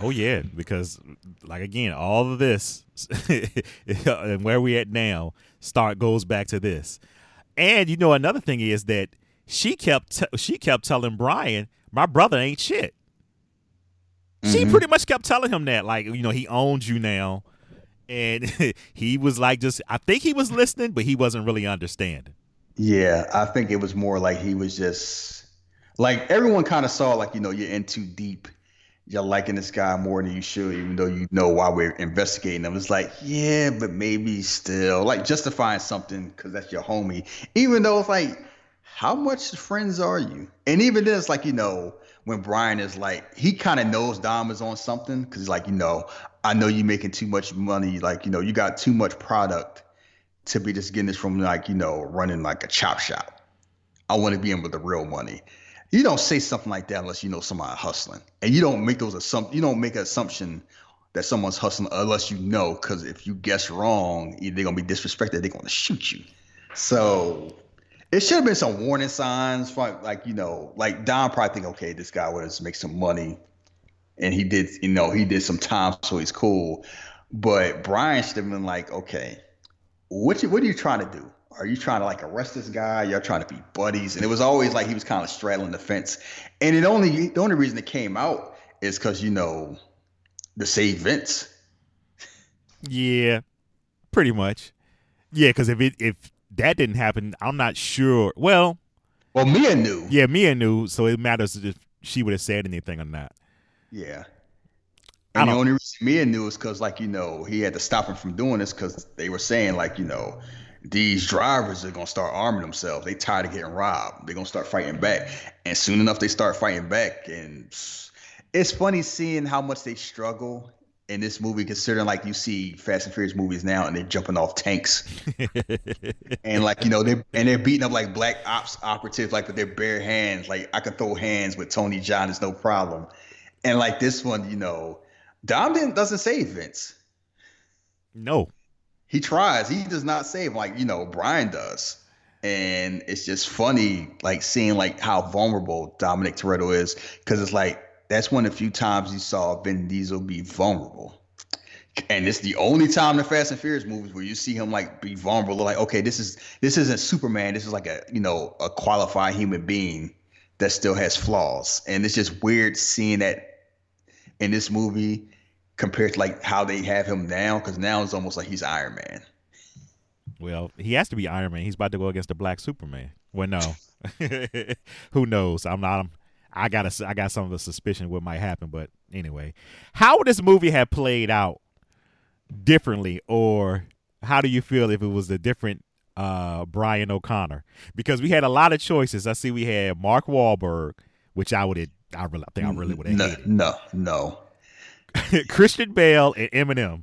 Speaker 1: Oh yeah, because like again, all of this and where we at now start goes back to this. And you know another thing is that she kept t- she kept telling Brian, "My brother ain't shit." Mm-hmm. She pretty much kept telling him that, like you know, he owns you now, and he was like, just I think he was listening, but he wasn't really understanding.
Speaker 2: Yeah, I think it was more like he was just like everyone kind of saw like you know you're in too deep. You're liking this guy more than you should even though you know why we're investigating them it's like yeah but maybe still like justifying something because that's your homie. Even though it's like how much friends are you? And even then it's like you know when Brian is like he kind of knows dom is on something because he's like you know i know you're making too much money like you know you got too much product to be just getting this from like you know running like a chop shop i want to be in with the real money you don't say something like that unless you know somebody hustling, and you don't make those assumptions. You don't make an assumption that someone's hustling unless you know, because if you guess wrong, they're gonna be disrespected. They're gonna shoot you. So it should have been some warning signs, like you know, like Dom probably think, okay, this guy was make some money, and he did, you know, he did some time, so he's cool. But Brian should have been like, okay, what you, what are you trying to do? are you trying to like arrest this guy? You're trying to be buddies. And it was always like he was kind of straddling the fence. And it only the only reason it came out is because you know the save Vince.
Speaker 1: Yeah, pretty much. Yeah, because if it if that didn't happen, I'm not sure. Well,
Speaker 2: well, Mia knew.
Speaker 1: Yeah, Mia knew, so it matters if she would have said anything or not.
Speaker 2: Yeah. And the only reason Mia knew is because, like, you know, he had to stop him from doing this because they were saying, like, you know, these drivers are gonna start arming themselves. They tired of getting robbed. They're gonna start fighting back, and soon enough they start fighting back. And it's funny seeing how much they struggle in this movie, considering like you see Fast and Furious movies now, and they're jumping off tanks, and like you know they and they're beating up like black ops operatives like with their bare hands. Like I could throw hands with Tony Jaa, it's no problem. And like this one, you know, Dom doesn't save Vince.
Speaker 1: No,
Speaker 2: he tries. He does not save like you know Brian does, and it's just funny like seeing like how vulnerable Dominic Toretto is because it's like that's one of the few times you saw Vin Diesel be vulnerable. And it's the only time in the Fast and Furious movies where you see him like be vulnerable. Like, okay, this is this isn't Superman. This is like a you know a qualified human being that still has flaws. And it's just weird seeing that in this movie compared to like how they have him now, because now it's almost like he's Iron Man.
Speaker 1: Well, he has to be Iron Man. He's about to go against the Black Superman. Well, no, who knows? I'm not. I'm, I got a, I got some of a suspicion what might happen, but anyway, how would this movie have played out differently, or how do you feel if it was a different uh, Brian O'Connor? Because we had a lot of choices. I see we had Mark Wahlberg, which I would, I really, I think I really would have
Speaker 2: no, No, no,
Speaker 1: Christian Bale and Eminem.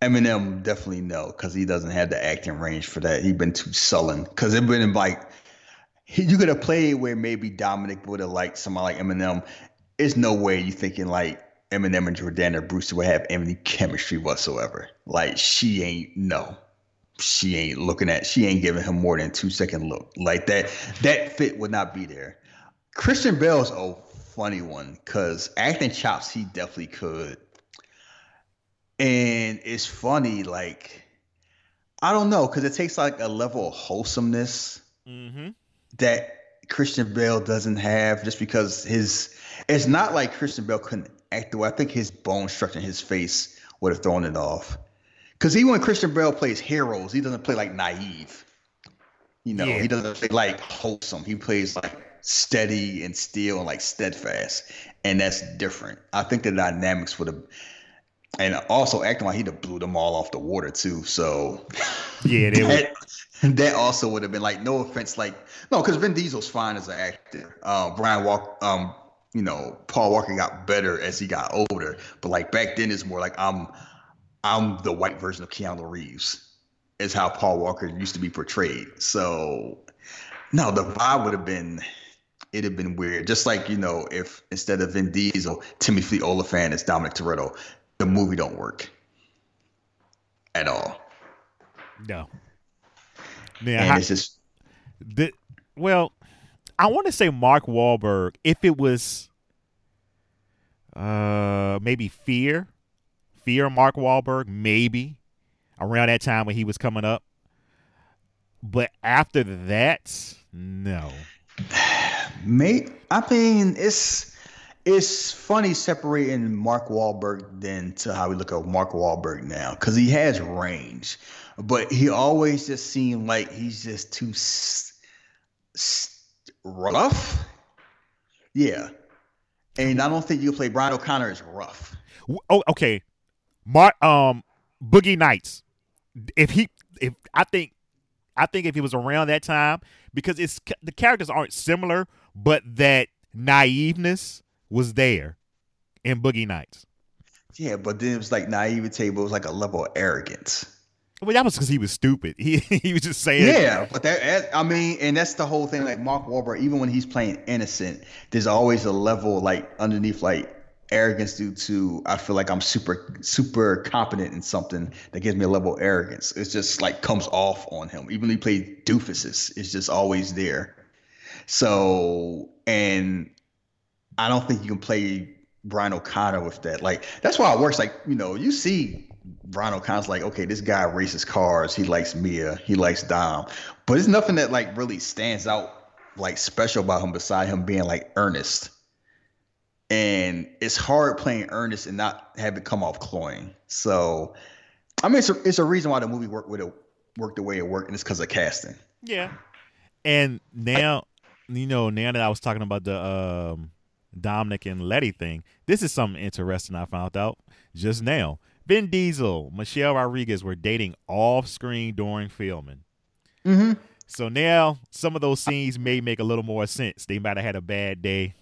Speaker 2: Eminem definitely no, because he doesn't have the acting range for that. He's been too sullen. Because it been like you could have played where maybe Dominic would have liked somebody like Eminem. There's no way you thinking like Eminem and Jordana Brewster would have any chemistry whatsoever. Like she ain't no. She ain't looking at she ain't giving him more than two second look. Like that that fit would not be there. Christian Bale's a funny one because acting chops he definitely could. And it's funny, like I don't know, because it takes like a level of wholesomeness mm-hmm. That Christian Bale doesn't have, just because his. It's not like Christian Bale couldn't act the way I think his bone structure in his face would have thrown it off. Because even when Christian Bale plays heroes, he doesn't play like naive. You know, yeah. he doesn't play like wholesome. He plays like steady and still and like steadfast, and that's different. I think the dynamics would have, and also acting like he'd have blew them all off the water too. So
Speaker 1: yeah, that,
Speaker 2: that also would have been like no offense, like no, because Vin Diesel's fine as an actor. Uh, Brian Walk, um, you know, Paul Walker got better as he got older. But like back then, it's more like I'm I'm the white version of Keanu Reeves. Is how Paul Walker used to be portrayed. So no, the vibe would have been it'd have been weird. Just like, you know, if instead of Vin Diesel, Timothy Olyphant is Dominic Toretto, the movie don't work at all.
Speaker 1: No.
Speaker 2: Man, and it's just
Speaker 1: the well, I want to say Mark Wahlberg. If it was, uh, maybe Fear, Fear Mark Wahlberg, maybe around that time when he was coming up. But after that, no.
Speaker 2: Mate, I mean, it's it's funny separating Mark Wahlberg then to how we look at Mark Wahlberg now because he has range, but he always just seemed like he's just too s- s- rough. Yeah, and I don't think you play Brian O'Connor as rough.
Speaker 1: Oh, okay. Mark, um, Boogie Nights. If he, if I think, I think if he was around that time, because it's the characters aren't similar, but that naiveness was there in Boogie Nights.
Speaker 2: Yeah, but then it was like naivete, but it was like a level of arrogance.
Speaker 1: Well, that was because he was stupid. He he was just saying.
Speaker 2: Yeah, but that I mean, and that's the whole thing. Like Mark Wahlberg, even when he's playing innocent, there's always a level like underneath like arrogance due to I feel like I'm super super competent in something that gives me a level of arrogance. It's just like comes off on him. Even when he played doofuses, it's just always there. So and I don't think you can play Brian O'Connor with that. Like that's why it works. Like you know, you see Brian O'Connor's like, okay, this guy races cars. He likes Mia. He likes Dom. But it's nothing that like really stands out like special about him beside him being like earnest. And it's hard playing earnest and not have it come off cloying. So, I mean, it's a, it's a reason why the movie worked with it worked the way it worked, and it's because of casting.
Speaker 1: Yeah. And now, I, you know, now that I was talking about the um Dominic and Letty thing. This is something interesting I found out just now. Vin Diesel, Michelle Rodriguez were dating off screen during filming.
Speaker 2: Mm-hmm.
Speaker 1: So now some of those scenes may make a little more sense. They might have had a bad day.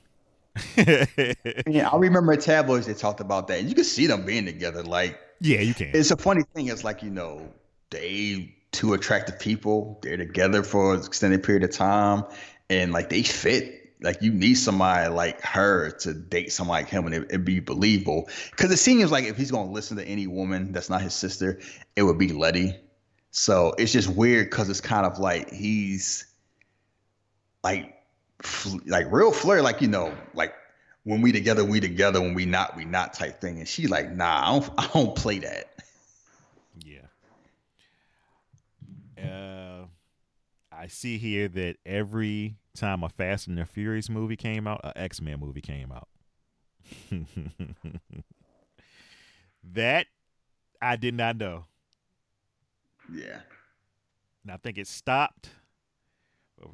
Speaker 2: yeah, I remember tabloids they talked about that. You can see them being together. Like,
Speaker 1: yeah, you can.
Speaker 2: It's a funny thing. It's like you know, they two attractive people. They're together for an extended period of time, and like they fit like you need somebody like her to date somebody like him and it, would be believable. Because it seems like if he's gonna listen to any woman that's not his sister, it would be Letty. So it's just weird because it's kind of like he's like fl- like real flirt, like you know, like when we together, we together. When we not, we not type thing. And she like, nah, I don't, I don't play that.
Speaker 1: Yeah. Uh, I see here that every time a Fast and the Furious movie came out, an X Men movie came out. that I did not know.
Speaker 2: Yeah.
Speaker 1: And I think it stopped. Uh,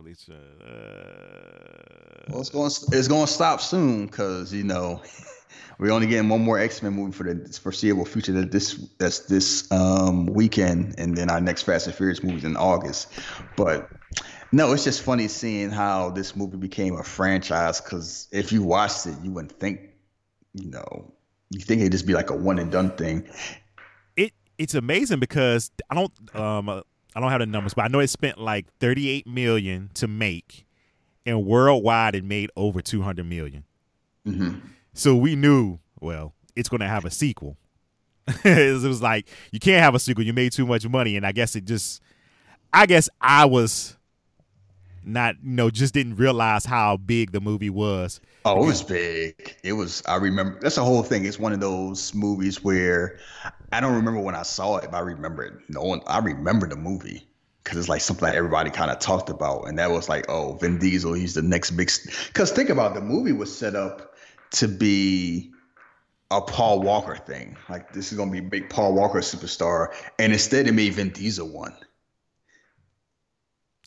Speaker 2: well, it's going it's going to stop soon because you know we're only getting one more X Men movie for the foreseeable future. That this that's this um, weekend, and then our next Fast and Furious movie in August. But no, it's just funny seeing how this movie became a franchise. Because if you watched it, you wouldn't think, you know, you think it'd just be like a one and done thing.
Speaker 1: It it's amazing because I don't um uh, I don't have the numbers, but I know it spent like thirty eight million to make, and worldwide it made over two hundred million.
Speaker 2: Mm-hmm.
Speaker 1: So we knew well it's going to have a sequel. it was like you can't have a sequel. You made too much money, and I guess it just. I guess I was not you know just didn't realize how big the movie was.
Speaker 2: Oh, it was big. It was. I remember. That's the whole thing. It's one of those movies where I don't remember when I saw it, but I remember it. No one. I remember the movie because it's like something that everybody kind of talked about, and that was like, oh, Vin Diesel, he's the next big. Because think about it, the movie was set up to be a Paul Walker thing. Like this is gonna be big Paul Walker superstar, and instead it made Vin Diesel one.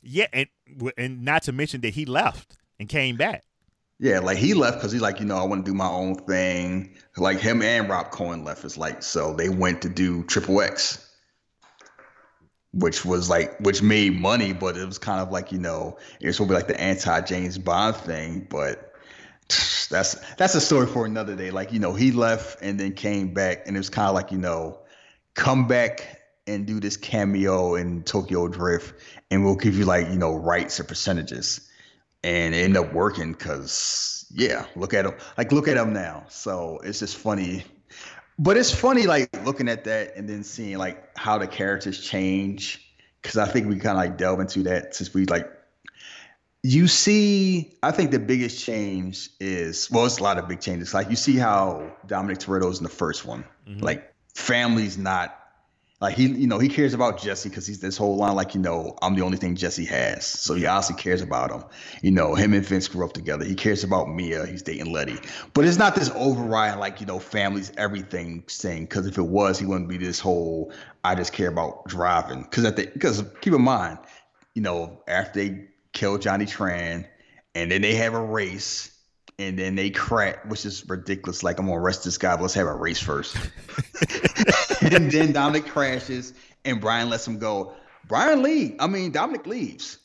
Speaker 1: Yeah, and and not to mention that he left and came back.
Speaker 2: Yeah, like he left because he's like, you know, I want to do my own thing. Like him and Rob Cohen left. It's like so they went to do Triple X, which was like which made money, but it was kind of like you know it's supposed to be like the anti James Bond thing, but that's that's a story for another day. Like you know, he left and then came back, and it was kind of like you know, come back and do this cameo in Tokyo Drift, and we'll give you like you know rights or percentages, and it ended up working because yeah, look at him, like look at him now. So it's just funny, but it's funny like looking at that and then seeing like how the characters change because I think we kind of like delve into that since we like you see, I think the biggest change is well, it's a lot of big changes. Like you see how Dominic Toretto's in the first one. Mm-hmm. Like family's not like he, you know, he cares about Jesse because he's this whole line, like, you know, I'm the only thing Jesse has. So he obviously cares about him. You know, him and Vince grew up together. He cares about Mia. He's dating Letty. But it's not this overriding, like, you know, family's everything thing. Because if it was, he wouldn't be this whole I just care about driving. Because at the because keep in mind, you know, after they kill Johnny Tran, and then they have a race, and then they crack, which is ridiculous. Like I'm gonna arrest this guy, but let's have a race first. and then Dominic crashes, and Brian lets him go. Brian leaves. I mean, Dominic leaves.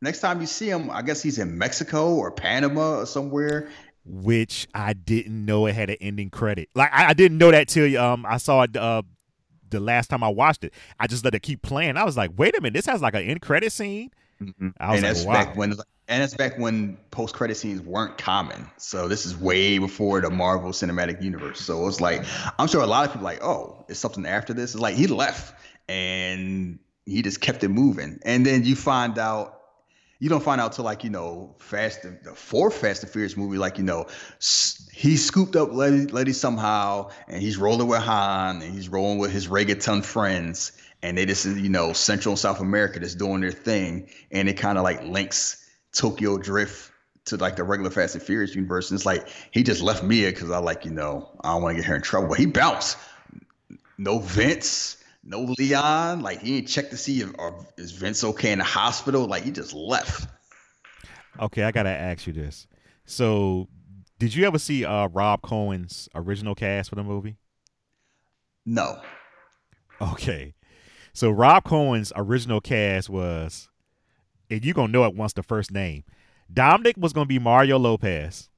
Speaker 2: Next time you see him, I guess he's in Mexico or Panama or somewhere.
Speaker 1: Which I didn't know it had an ending credit. Like I, I didn't know that till um I saw it uh, the last time I watched it. I just let it keep playing. I was like, wait a minute, this has like an end credit scene.
Speaker 2: Mm-hmm. And like, that's wow. back when and that's back when post credit scenes weren't common. So this is way before the Marvel Cinematic Universe. So it's like I'm sure a lot of people like, oh, it's something after this. It's like he left and he just kept it moving. And then you find out you don't find out till like you know Fast the fourth Fast and Furious movie, like you know he scooped up Letty, Letty somehow, and he's rolling with Han, and he's rolling with his reggaeton friends, and they just you know Central and South America just doing their thing, and it kind of like links Tokyo Drift to like the regular Fast and Furious universe. And it's like he just left Mia because I like you know I don't want to get her in trouble, but he bounced. No Vince, no Leon. Like he didn't check to see if is Vince okay in the hospital. Like he just left.
Speaker 1: Okay, I gotta ask you this. So, did you ever see uh, Rob Cohen's original cast for the movie?
Speaker 2: No.
Speaker 1: Okay. So Rob Cohen's original cast was, and you're gonna know it once the first name. Dominic was gonna be Mario Lopez.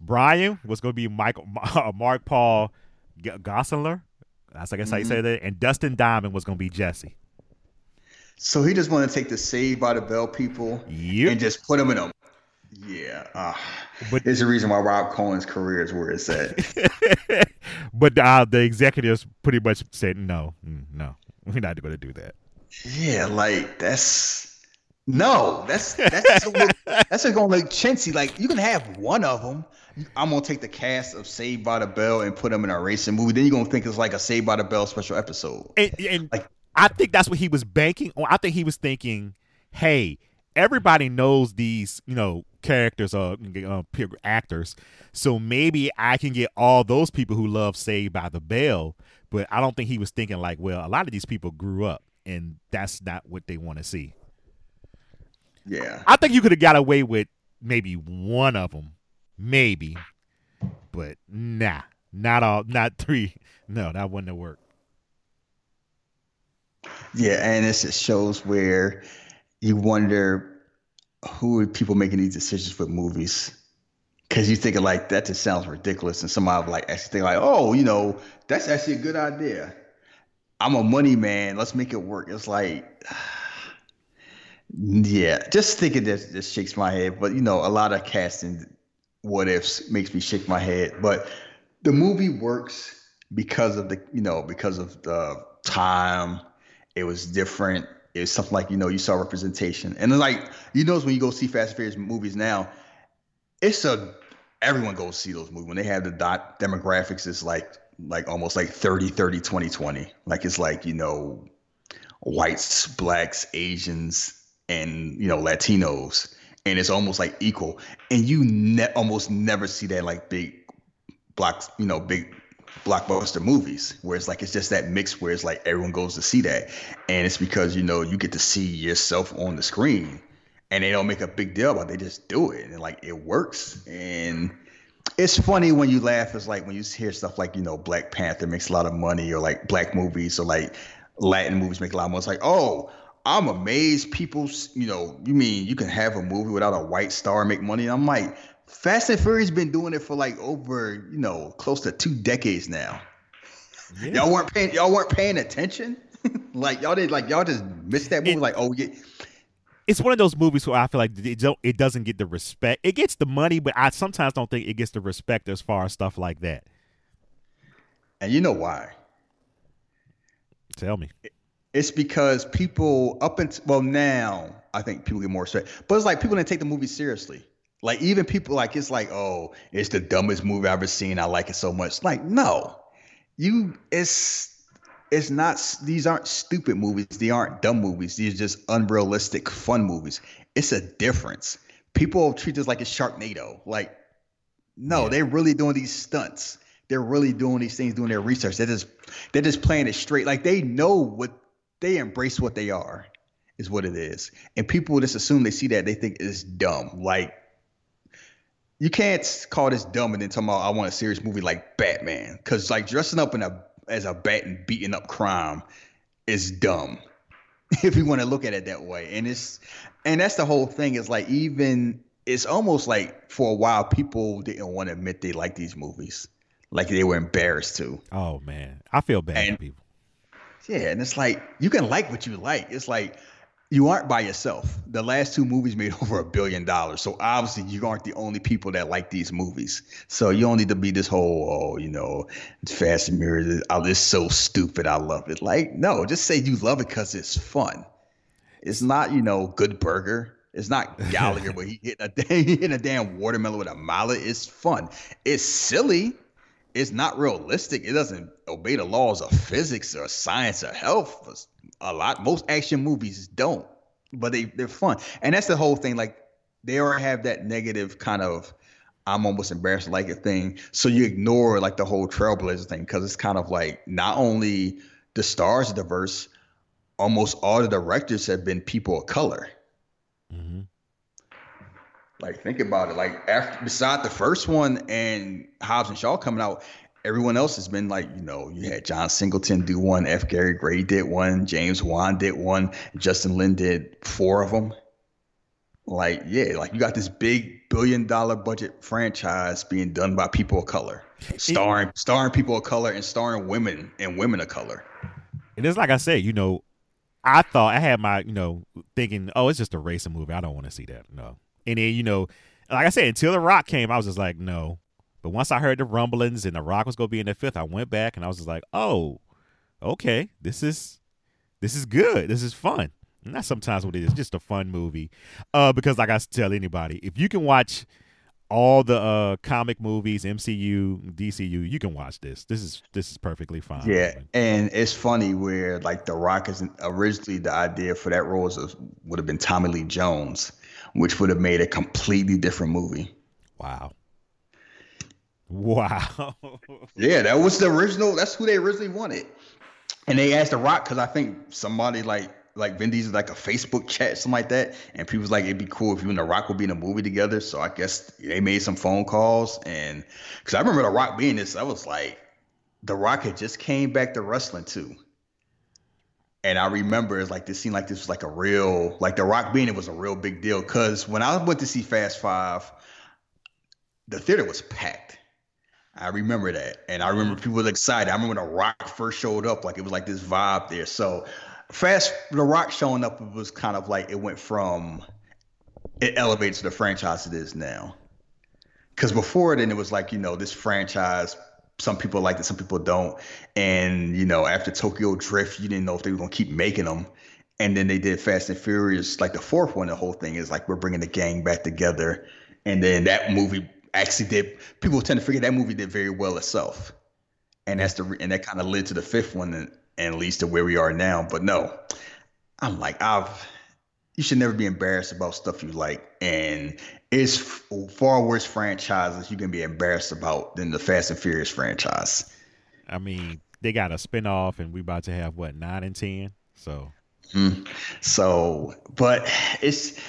Speaker 1: Brian was gonna be Michael Mark Paul Gosselaar. That's I guess mm-hmm. how you say mm-hmm. that. And Dustin Diamond was gonna be Jesse.
Speaker 2: So he just want to take the Saved by the Bell people yep. and just put them in a yeah, uh, but there's a reason why Rob Cohen's career is where it's at.
Speaker 1: but uh, the executives pretty much said no, mm, no, we're not going to do that.
Speaker 2: Yeah, like that's no, that's that's look, that's just gonna look chintzy. Like you can have one of them. I'm gonna take the cast of Saved by the Bell and put them in a racing movie. Then you're gonna think it's like a Saved by the Bell special episode.
Speaker 1: And, and like I think that's what he was banking on. I think he was thinking, hey, everybody knows these, you know, characters or uh, actors. So maybe I can get all those people who love Saved by the Bell. But I don't think he was thinking like, well, a lot of these people grew up, and that's not what they want to see.
Speaker 2: Yeah,
Speaker 1: I think you could have got away with maybe one of them, maybe, but nah, not all, not three. No, that wouldn't have worked.
Speaker 2: Yeah, and it just shows where you wonder who are people making these decisions with movies? Because you think like that just sounds ridiculous, and somebody like actually think like, oh, you know, that's actually a good idea. I'm a money man. Let's make it work. It's like, yeah, just thinking this just shakes my head. But you know, a lot of casting what ifs makes me shake my head. But the movie works because of the you know because of the time. It was different it's something like you know you saw representation. And then like you notice when you go see fast and furious movies now it's a everyone goes see those movies. When they have the dot demographics it's like like almost like 30 30 20 20 like it's like you know whites blacks asians and you know latinos. And it's almost like equal. And you ne- almost never see that like big blocks you know big blockbuster movies where it's like it's just that mix where it's like everyone goes to see that. And it's because you know you get to see yourself on the screen and they don't make a big deal about it. They just do it and like it works. And it's funny when you laugh it's like when you hear stuff like you know black panther makes a lot of money or like black movies or like latin movies make a lot of money. It's like oh I'm amazed people, you know, you mean you can have a movie without a white star make money? And I'm like, Fast and Furious been doing it for like over, you know, close to two decades now. Yeah. Y'all weren't paying y'all weren't paying attention. like y'all did like y'all just missed that movie. It, like, oh yeah.
Speaker 1: It's one of those movies where I feel like it don't it doesn't get the respect. It gets the money, but I sometimes don't think it gets the respect as far as stuff like that.
Speaker 2: And you know why?
Speaker 1: Tell me.
Speaker 2: It's because people up until well now I think people get more respect, but it's like people didn't take the movie seriously. Like even people like it's like oh it's the dumbest movie I've ever seen. I like it so much. Like no, you it's it's not these aren't stupid movies. They aren't dumb movies. These are just unrealistic fun movies. It's a difference. People treat this like a Sharknado. Like no, yeah. they're really doing these stunts they're really doing these things, doing their research. They're just they're just playing it straight. Like they know what they embrace what they are, is what it is. And people just assume they see that they think it's dumb. Like you can't call this dumb and then talk about I want a serious movie like Batman. Cause like dressing up in a as a bat and beating up crime is dumb. If you want to look at it that way. And it's and that's the whole thing, is like even it's almost like for a while people didn't want to admit they like these movies like they were embarrassed to.
Speaker 1: Oh man, I feel bad and, for people.
Speaker 2: Yeah, and it's like you can like what you like. It's like you aren't by yourself. The last two movies made over a billion dollars, so obviously you aren't the only people that like these movies. So you don't need to be this whole, oh, you know, Fast and Furious. Oh, this so stupid. I love it. Like, no, just say you love it because it's fun. It's not, you know, Good Burger. It's not Gallagher where he hit a, hit a damn watermelon with a mallet. It's fun. It's silly it's not realistic. It doesn't obey the laws of physics or science or health. A lot, most action movies don't, but they they're fun, and that's the whole thing. Like they already have that negative kind of I'm almost embarrassed like a thing. So you ignore like the whole trailblazer thing because it's kind of like not only the stars are diverse, almost all the directors have been people of color. Mm-hmm. Like think about it. Like after beside the first one and Hobbs and Shaw coming out, everyone else has been like, you know, you had John Singleton do one, F. Gary Gray did one, James Wan did one, Justin Lin did four of them. Like, yeah, like you got this big billion dollar budget franchise being done by people of color, starring starring people of color and starring women and women of color.
Speaker 1: And it's like I said, you know, I thought I had my, you know, thinking, oh, it's just a racing movie. I don't want to see that. No, and then, you know, like I said, until The Rock came, I was just like, no. But once I heard the rumblings and The Rock was going to be in the fifth, I went back and I was just like, oh, okay, this is this is good. This is fun. And that's sometimes what it is, just a fun movie. Uh, because like I tell anybody, if you can watch all the uh comic movies, MCU, DCU, you can watch this. This is this is perfectly fine.
Speaker 2: Yeah, and it's funny where like The Rock is originally the idea for that role was, would have been Tommy Lee Jones, which would have made a completely different movie.
Speaker 1: Wow. Wow.
Speaker 2: yeah, that was the original. That's who they originally wanted. And they asked The Rock because I think somebody like like Vin Diesel like a Facebook chat, something like that. And people was like, it'd be cool if you and The Rock would be in a movie together. So I guess they made some phone calls. And because I remember The Rock being this, I was like, The Rock had just came back to wrestling too. And I remember it's like this seemed like this was like a real like The Rock being it was a real big deal. Cause when I went to see Fast Five, the theater was packed. I remember that. And I remember mm. people were excited. I remember when The Rock first showed up, like it was like this vibe there. So Fast The Rock showing up was kind of like it went from it elevated to the franchise it is now. Cause before then it was like, you know, this franchise some people like it, some people don't. And you know, after Tokyo Drift, you didn't know if they were gonna keep making them. And then they did Fast and Furious, like the fourth one. The whole thing is like we're bringing the gang back together. And then that movie actually did. People tend to forget that movie did very well itself. And that's the and that kind of led to the fifth one and, and leads to where we are now. But no, I'm like I've. You should never be embarrassed about stuff you like, and it's far worse franchises you can be embarrassed about than the Fast and Furious franchise.
Speaker 1: I mean, they got a spinoff, and we about to have what nine and ten. So,
Speaker 2: mm-hmm. so, but it's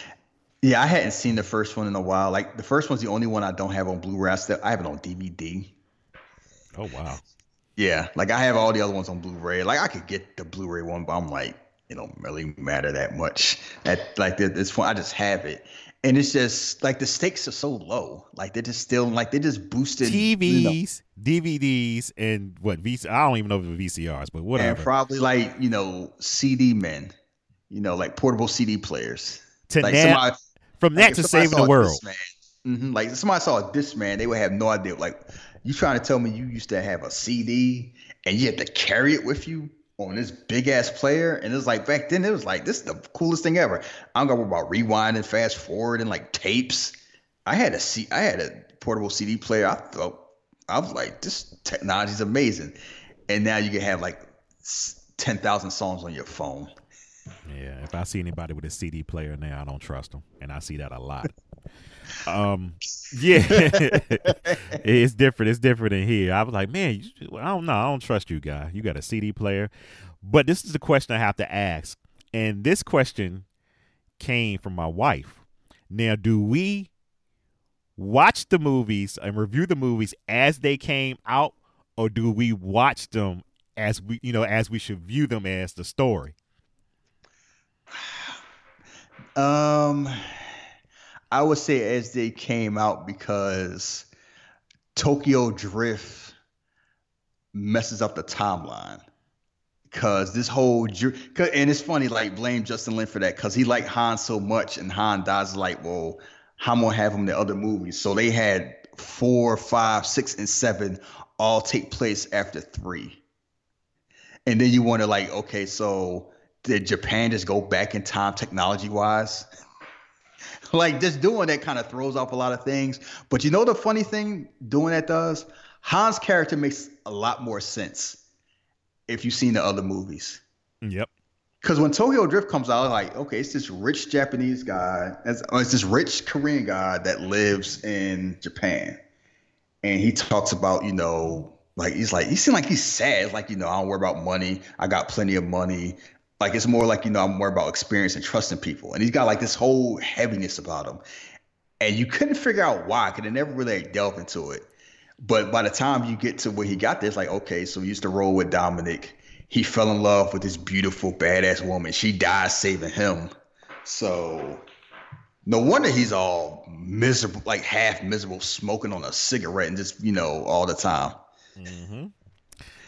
Speaker 2: yeah, I hadn't seen the first one in a while. Like the first one's the only one I don't have on Blu-ray. I, still, I have it on DVD.
Speaker 1: Oh wow.
Speaker 2: Yeah, like I have all the other ones on Blu-ray. Like I could get the Blu-ray one, but I'm like, it don't really matter that much. At like this point, I just have it, and it's just like the stakes are so low. Like they're just still like they just boosted
Speaker 1: TVs, you know, DVDs, and what VC. I don't even know if it was VCRs, but whatever. And
Speaker 2: probably like you know CD men, you know, like portable CD players.
Speaker 1: To like now, somebody, from that like to saving the world.
Speaker 2: Mm-hmm. Like somebody saw this man, they would have no idea. Like you trying to tell me you used to have a CD and you had to carry it with you on this big ass player. And it was like back then, it was like this is the coolest thing ever. I don't know about rewinding, fast forward, and like tapes. I had a C I had a portable CD player. I thought I was like, this technology is amazing. And now you can have like ten thousand songs on your phone.
Speaker 1: Yeah, if I see anybody with a CD player now, I don't trust them, and I see that a lot. um, yeah, it's different. It's different in here. I was like, man, I don't know. I don't trust you, guy. You got a CD player, but this is the question I have to ask, and this question came from my wife. Now, do we watch the movies and review the movies as they came out, or do we watch them as we, you know, as we should view them as the story?
Speaker 2: Um, I would say as they came out because Tokyo Drift messes up the timeline. Cause this whole and it's funny, like blame Justin Lin for that, cause he liked Han so much, and Han dies like, well, I'm gonna have him in the other movies? So they had four, five, six, and seven all take place after three. And then you wonder, like, okay, so did Japan just go back in time technology wise? like just doing that kind of throws off a lot of things. But you know the funny thing doing that does? Han's character makes a lot more sense if you've seen the other movies.
Speaker 1: Yep.
Speaker 2: Because when Tokyo Drift comes out, like, okay, it's this rich Japanese guy, it's, oh, it's this rich Korean guy that lives in Japan. And he talks about, you know, like he's like, he seems like he's sad. Like, you know, I don't worry about money. I got plenty of money. Like it's more like, you know, I'm more about experience and trusting people. And he's got like this whole heaviness about him. And you couldn't figure out why, because they never really delved into it. But by the time you get to where he got there, it's like, okay, so he used to roll with Dominic. He fell in love with this beautiful, badass woman. She died saving him. So no wonder he's all miserable, like half miserable, smoking on a cigarette and just, you know, all the time.
Speaker 1: Mm-hmm.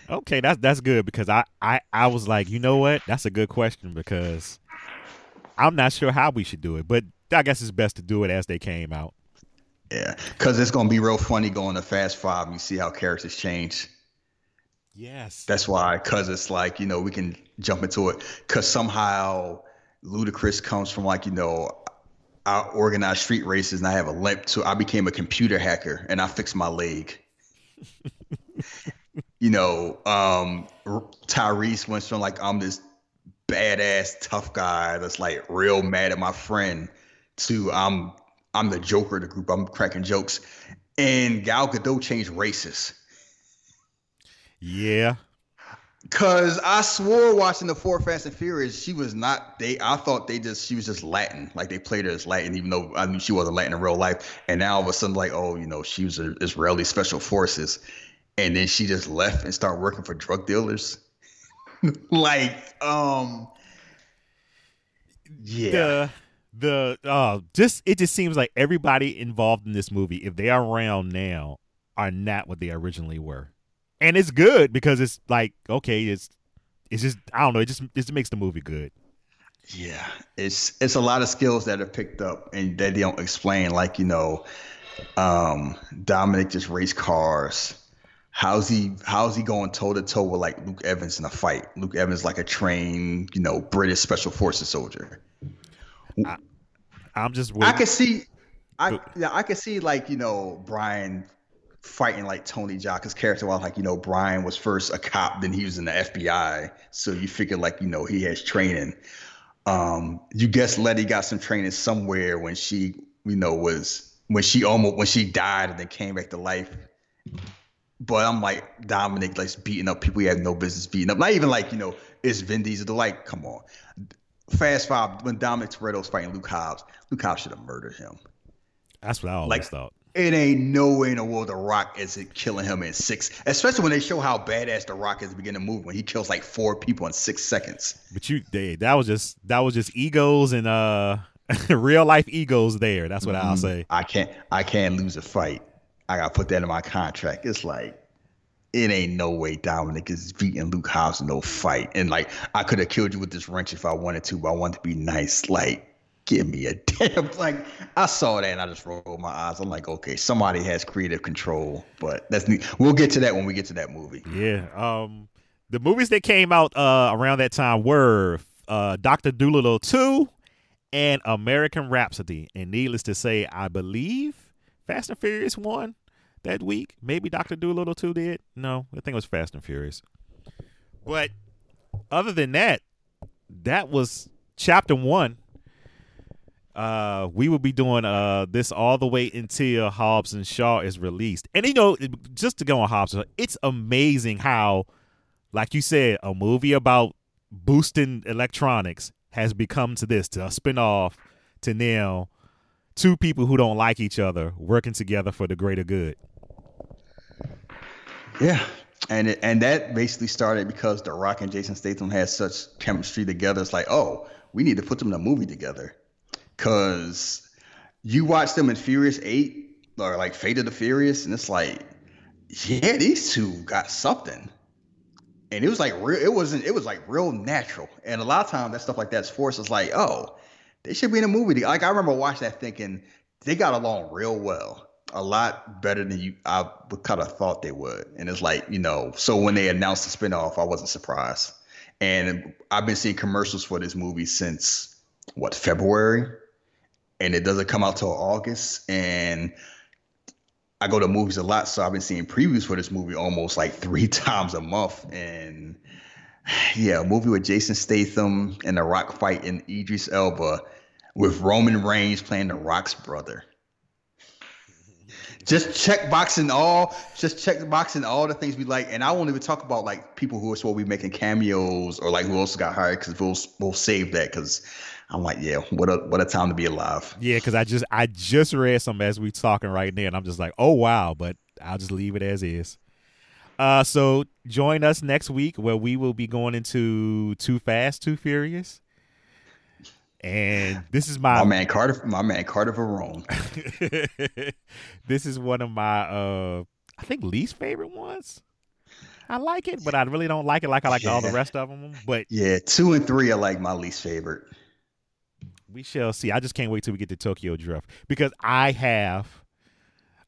Speaker 1: Okay, that's that's good because I, I I was like, you know what? That's a good question because I'm not sure how we should do it, but I guess it's best to do it as they came out.
Speaker 2: Yeah, because it's gonna be real funny going to Fast Five and you see how characters change.
Speaker 1: Yes,
Speaker 2: that's why. Because it's like you know we can jump into it because somehow Ludacris comes from like you know I organize street races and I have a limp, so I became a computer hacker and I fixed my leg. you know, um, Tyrese went from like I'm this badass tough guy that's like real mad at my friend to I'm I'm the joker of the group. I'm cracking jokes, and Gal Gadot changed races.
Speaker 1: Yeah.
Speaker 2: Cause I swore watching the four Fast and Furious, she was not. They, I thought they just she was just Latin, like they played her as Latin, even though I knew she wasn't Latin in real life. And now all of a sudden, like, oh, you know, she was a Israeli special forces and then she just left and started working for drug dealers. like, um,
Speaker 1: yeah. The the uh just it just seems like everybody involved in this movie, if they are around now, are not what they originally were. And it's good because it's like, okay, it's it's just I don't know, it just it just makes the movie good.
Speaker 2: Yeah. It's it's a lot of skills that are picked up and that they don't explain. Like, you know, um Dominic just raced cars how's he how's he going toe to toe with like Luke Evans in a fight? Luke Evans like a trained, you know, British special forces soldier.
Speaker 1: I, am just waiting.
Speaker 2: I can see I yeah, I can see like, you know, Brian fighting like Tony Jaa's character while like, you know, Brian was first a cop, then he was in the FBI. So you figure like, you know, he has training. Um, you guess Letty got some training somewhere when she, you know, was when she almost when she died and then came back to life but I'm like Dominic like beating up people he had no business beating up. Not even like, you know, it's Vin Diesel. The like, come on. Fast Five, when Dominic Toretto was fighting Luke Hobbs, Luke Hobbs should have murdered him.
Speaker 1: That's what I always
Speaker 2: like,
Speaker 1: thought.
Speaker 2: it ain't no way in the world The Rock isn't killing him in six. Especially when they show how badass The Rock is beginning to move when he kills like four people in six seconds.
Speaker 1: But you, they, that was just that was just egos and uh real life egos there. That's what mm-hmm. I'll say.
Speaker 2: I can't I can't lose a fight. I gotta put that in my contract. It's like it ain't no way Dominic is beating Luke Hobbs in no fight. And like I could have killed you with this wrench if I wanted to, but I wanted to be nice. Like give me a damn like I saw that and I just rolled my eyes. I'm like, okay, somebody has creative control, but that's neat. We'll get to that when we get to that movie.
Speaker 1: Yeah. Um the movies that came out uh around that time were uh Doctor Dolittle 2 and American Rhapsody. And needless to say, I believe Fast and Furious 1 that week. Maybe Doctor Dolittle 2 did. No, I think it was Fast and Furious. But other than that, that was chapter 1 uh, we will be doing uh this all the way until Hobbs and Shaw is released. And you know, just to go on Hobbs, it's amazing how, like you said, a movie about boosting electronics has become to this to a spinoff to now two people who don't like each other working together for the greater good.
Speaker 2: Yeah, and it, and that basically started because The Rock and Jason Statham had such chemistry together. It's like, oh, we need to put them in a movie together. Cause you watch them in Furious Eight or like Fate of the Furious, and it's like, yeah, these two got something. And it was like real. It wasn't. It was like real natural. And a lot of times that stuff like that's forced. It's like, oh, they should be in a movie. Like I remember watching that thinking they got along real well a lot better than you I would kind of thought they would. And it's like, you know, so when they announced the spinoff, I wasn't surprised. And I've been seeing commercials for this movie since what, February? and it doesn't come out till August. And I go to movies a lot, so I've been seeing previews for this movie almost like three times a month. And yeah, a movie with Jason Statham and The Rock fight in Idris Elba with Roman Reigns playing The Rock's brother. Just check boxing all, just check boxing all the things we like, and I won't even talk about like people who are supposed to be making cameos or like who also got hired because we'll we'll save that because I'm like, yeah, what a what a time to be alive.
Speaker 1: Yeah, because I just I just read some as we talking right now, and I'm just like, oh wow, but I'll just leave it as is. Uh, so join us next week where we will be going into Too Fast, Too Furious. And this is my,
Speaker 2: my man Carter, my man Carter Verone.
Speaker 1: this is one of my uh I think least favorite ones. I like it, but I really don't like it like I like yeah. all the rest of them. But
Speaker 2: yeah, two and three are like my least favorite
Speaker 1: we shall see. I just can't wait till we get to Tokyo Drift because I have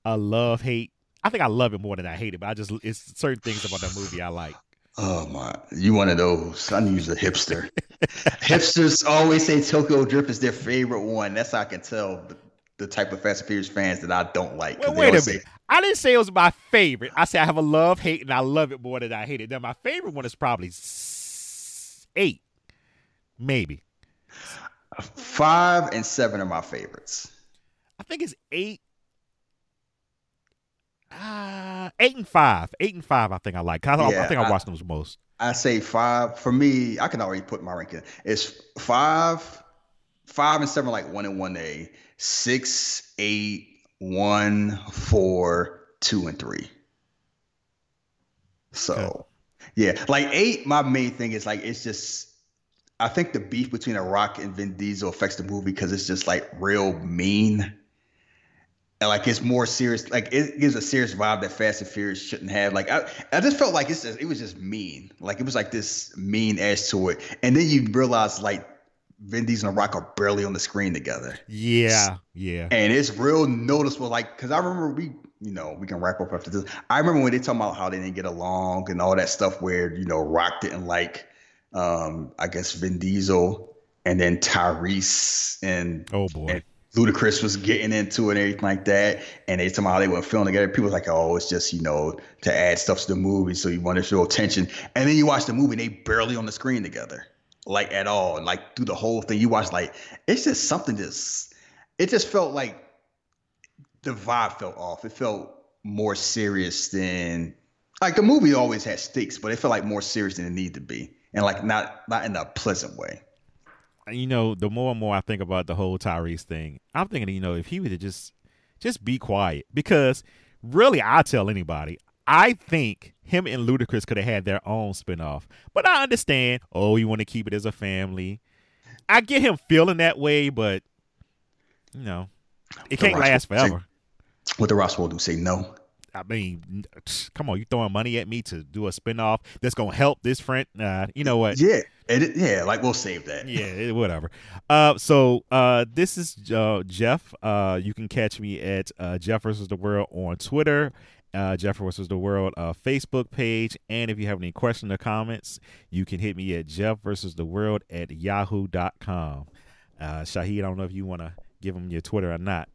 Speaker 1: a love hate. I think I love it more than I hate it, but I just it's certain things about that movie I like.
Speaker 2: Oh my, you one of those? I use a hipster. Hipsters always say Tokyo Drift is their favorite one. That's how I can tell the, the type of Fast and Furious fans that I don't like.
Speaker 1: Well, wait a minute. Say, I didn't say it was my favorite. I said I have a love hate and I love it more than I hate it. Now my favorite one is probably eight, maybe.
Speaker 2: Five and seven are my favorites.
Speaker 1: I think it's eight. Uh, eight and five. Eight and five. I think I like. I, yeah, I think I, I watched those most.
Speaker 2: I say five. For me, I can already put my ranking. It's five, five and seven, like one and one A. Six, eight, one, four, two, and three. So, okay. yeah, like eight. My main thing is like it's just I think the beef between The Rock and Vin Diesel affects the movie because it's just like real mean. Like it's more serious, like it gives a serious vibe that Fast and Furious shouldn't have. Like I, I just felt like it's just, it was just mean. Like it was like this mean edge to it. And then you realize like Vin Diesel and Rock are barely on the screen together.
Speaker 1: Yeah, yeah.
Speaker 2: And it's real noticeable, like because I remember we, you know, we can wrap up after this. I remember when they talk about how they didn't get along and all that stuff, where you know Rock didn't like um, I guess Vin Diesel, and then Tyrese and
Speaker 1: oh boy.
Speaker 2: And Ludacris was getting into it and everything like that. And they talking about how they were filming together. People was like, oh, it's just, you know, to add stuff to the movie. So you want to show attention. And then you watch the movie and they barely on the screen together. Like at all. And like through the whole thing. You watch like it's just something just it just felt like the vibe felt off. It felt more serious than like the movie always had stakes, but it felt like more serious than it needed to be and like not not in a pleasant way.
Speaker 1: You know, the more and more I think about the whole Tyrese thing, I'm thinking, you know, if he would have just just be quiet because really, I tell anybody, I think him and Ludacris could have had their own spinoff. But I understand, oh, you want to keep it as a family. I get him feeling that way, but you know, it can't last forever.
Speaker 2: What the Ross will do? Say no.
Speaker 1: I mean, come on, you throwing money at me to do a spinoff that's gonna help this friend? You know what?
Speaker 2: Yeah, it, yeah, like we'll save that.
Speaker 1: Yeah, whatever. Uh, so uh, this is uh, Jeff. Uh, you can catch me at uh, Jeff versus the World on Twitter. Uh, Jeff versus the World uh, Facebook page. And if you have any questions or comments, you can hit me at Jeff versus the World at yahoo.com. Uh, Shahid, I don't know if you want to give him your Twitter or not.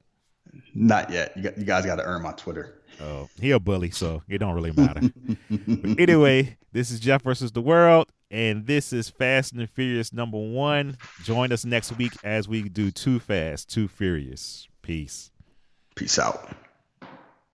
Speaker 2: Not yet. You, got, you guys got to earn my Twitter.
Speaker 1: Oh, he a bully, so it don't really matter. anyway, this is Jeff versus the World, and this is Fast and Furious number one. Join us next week as we do Too Fast, Too Furious. Peace.
Speaker 2: Peace out.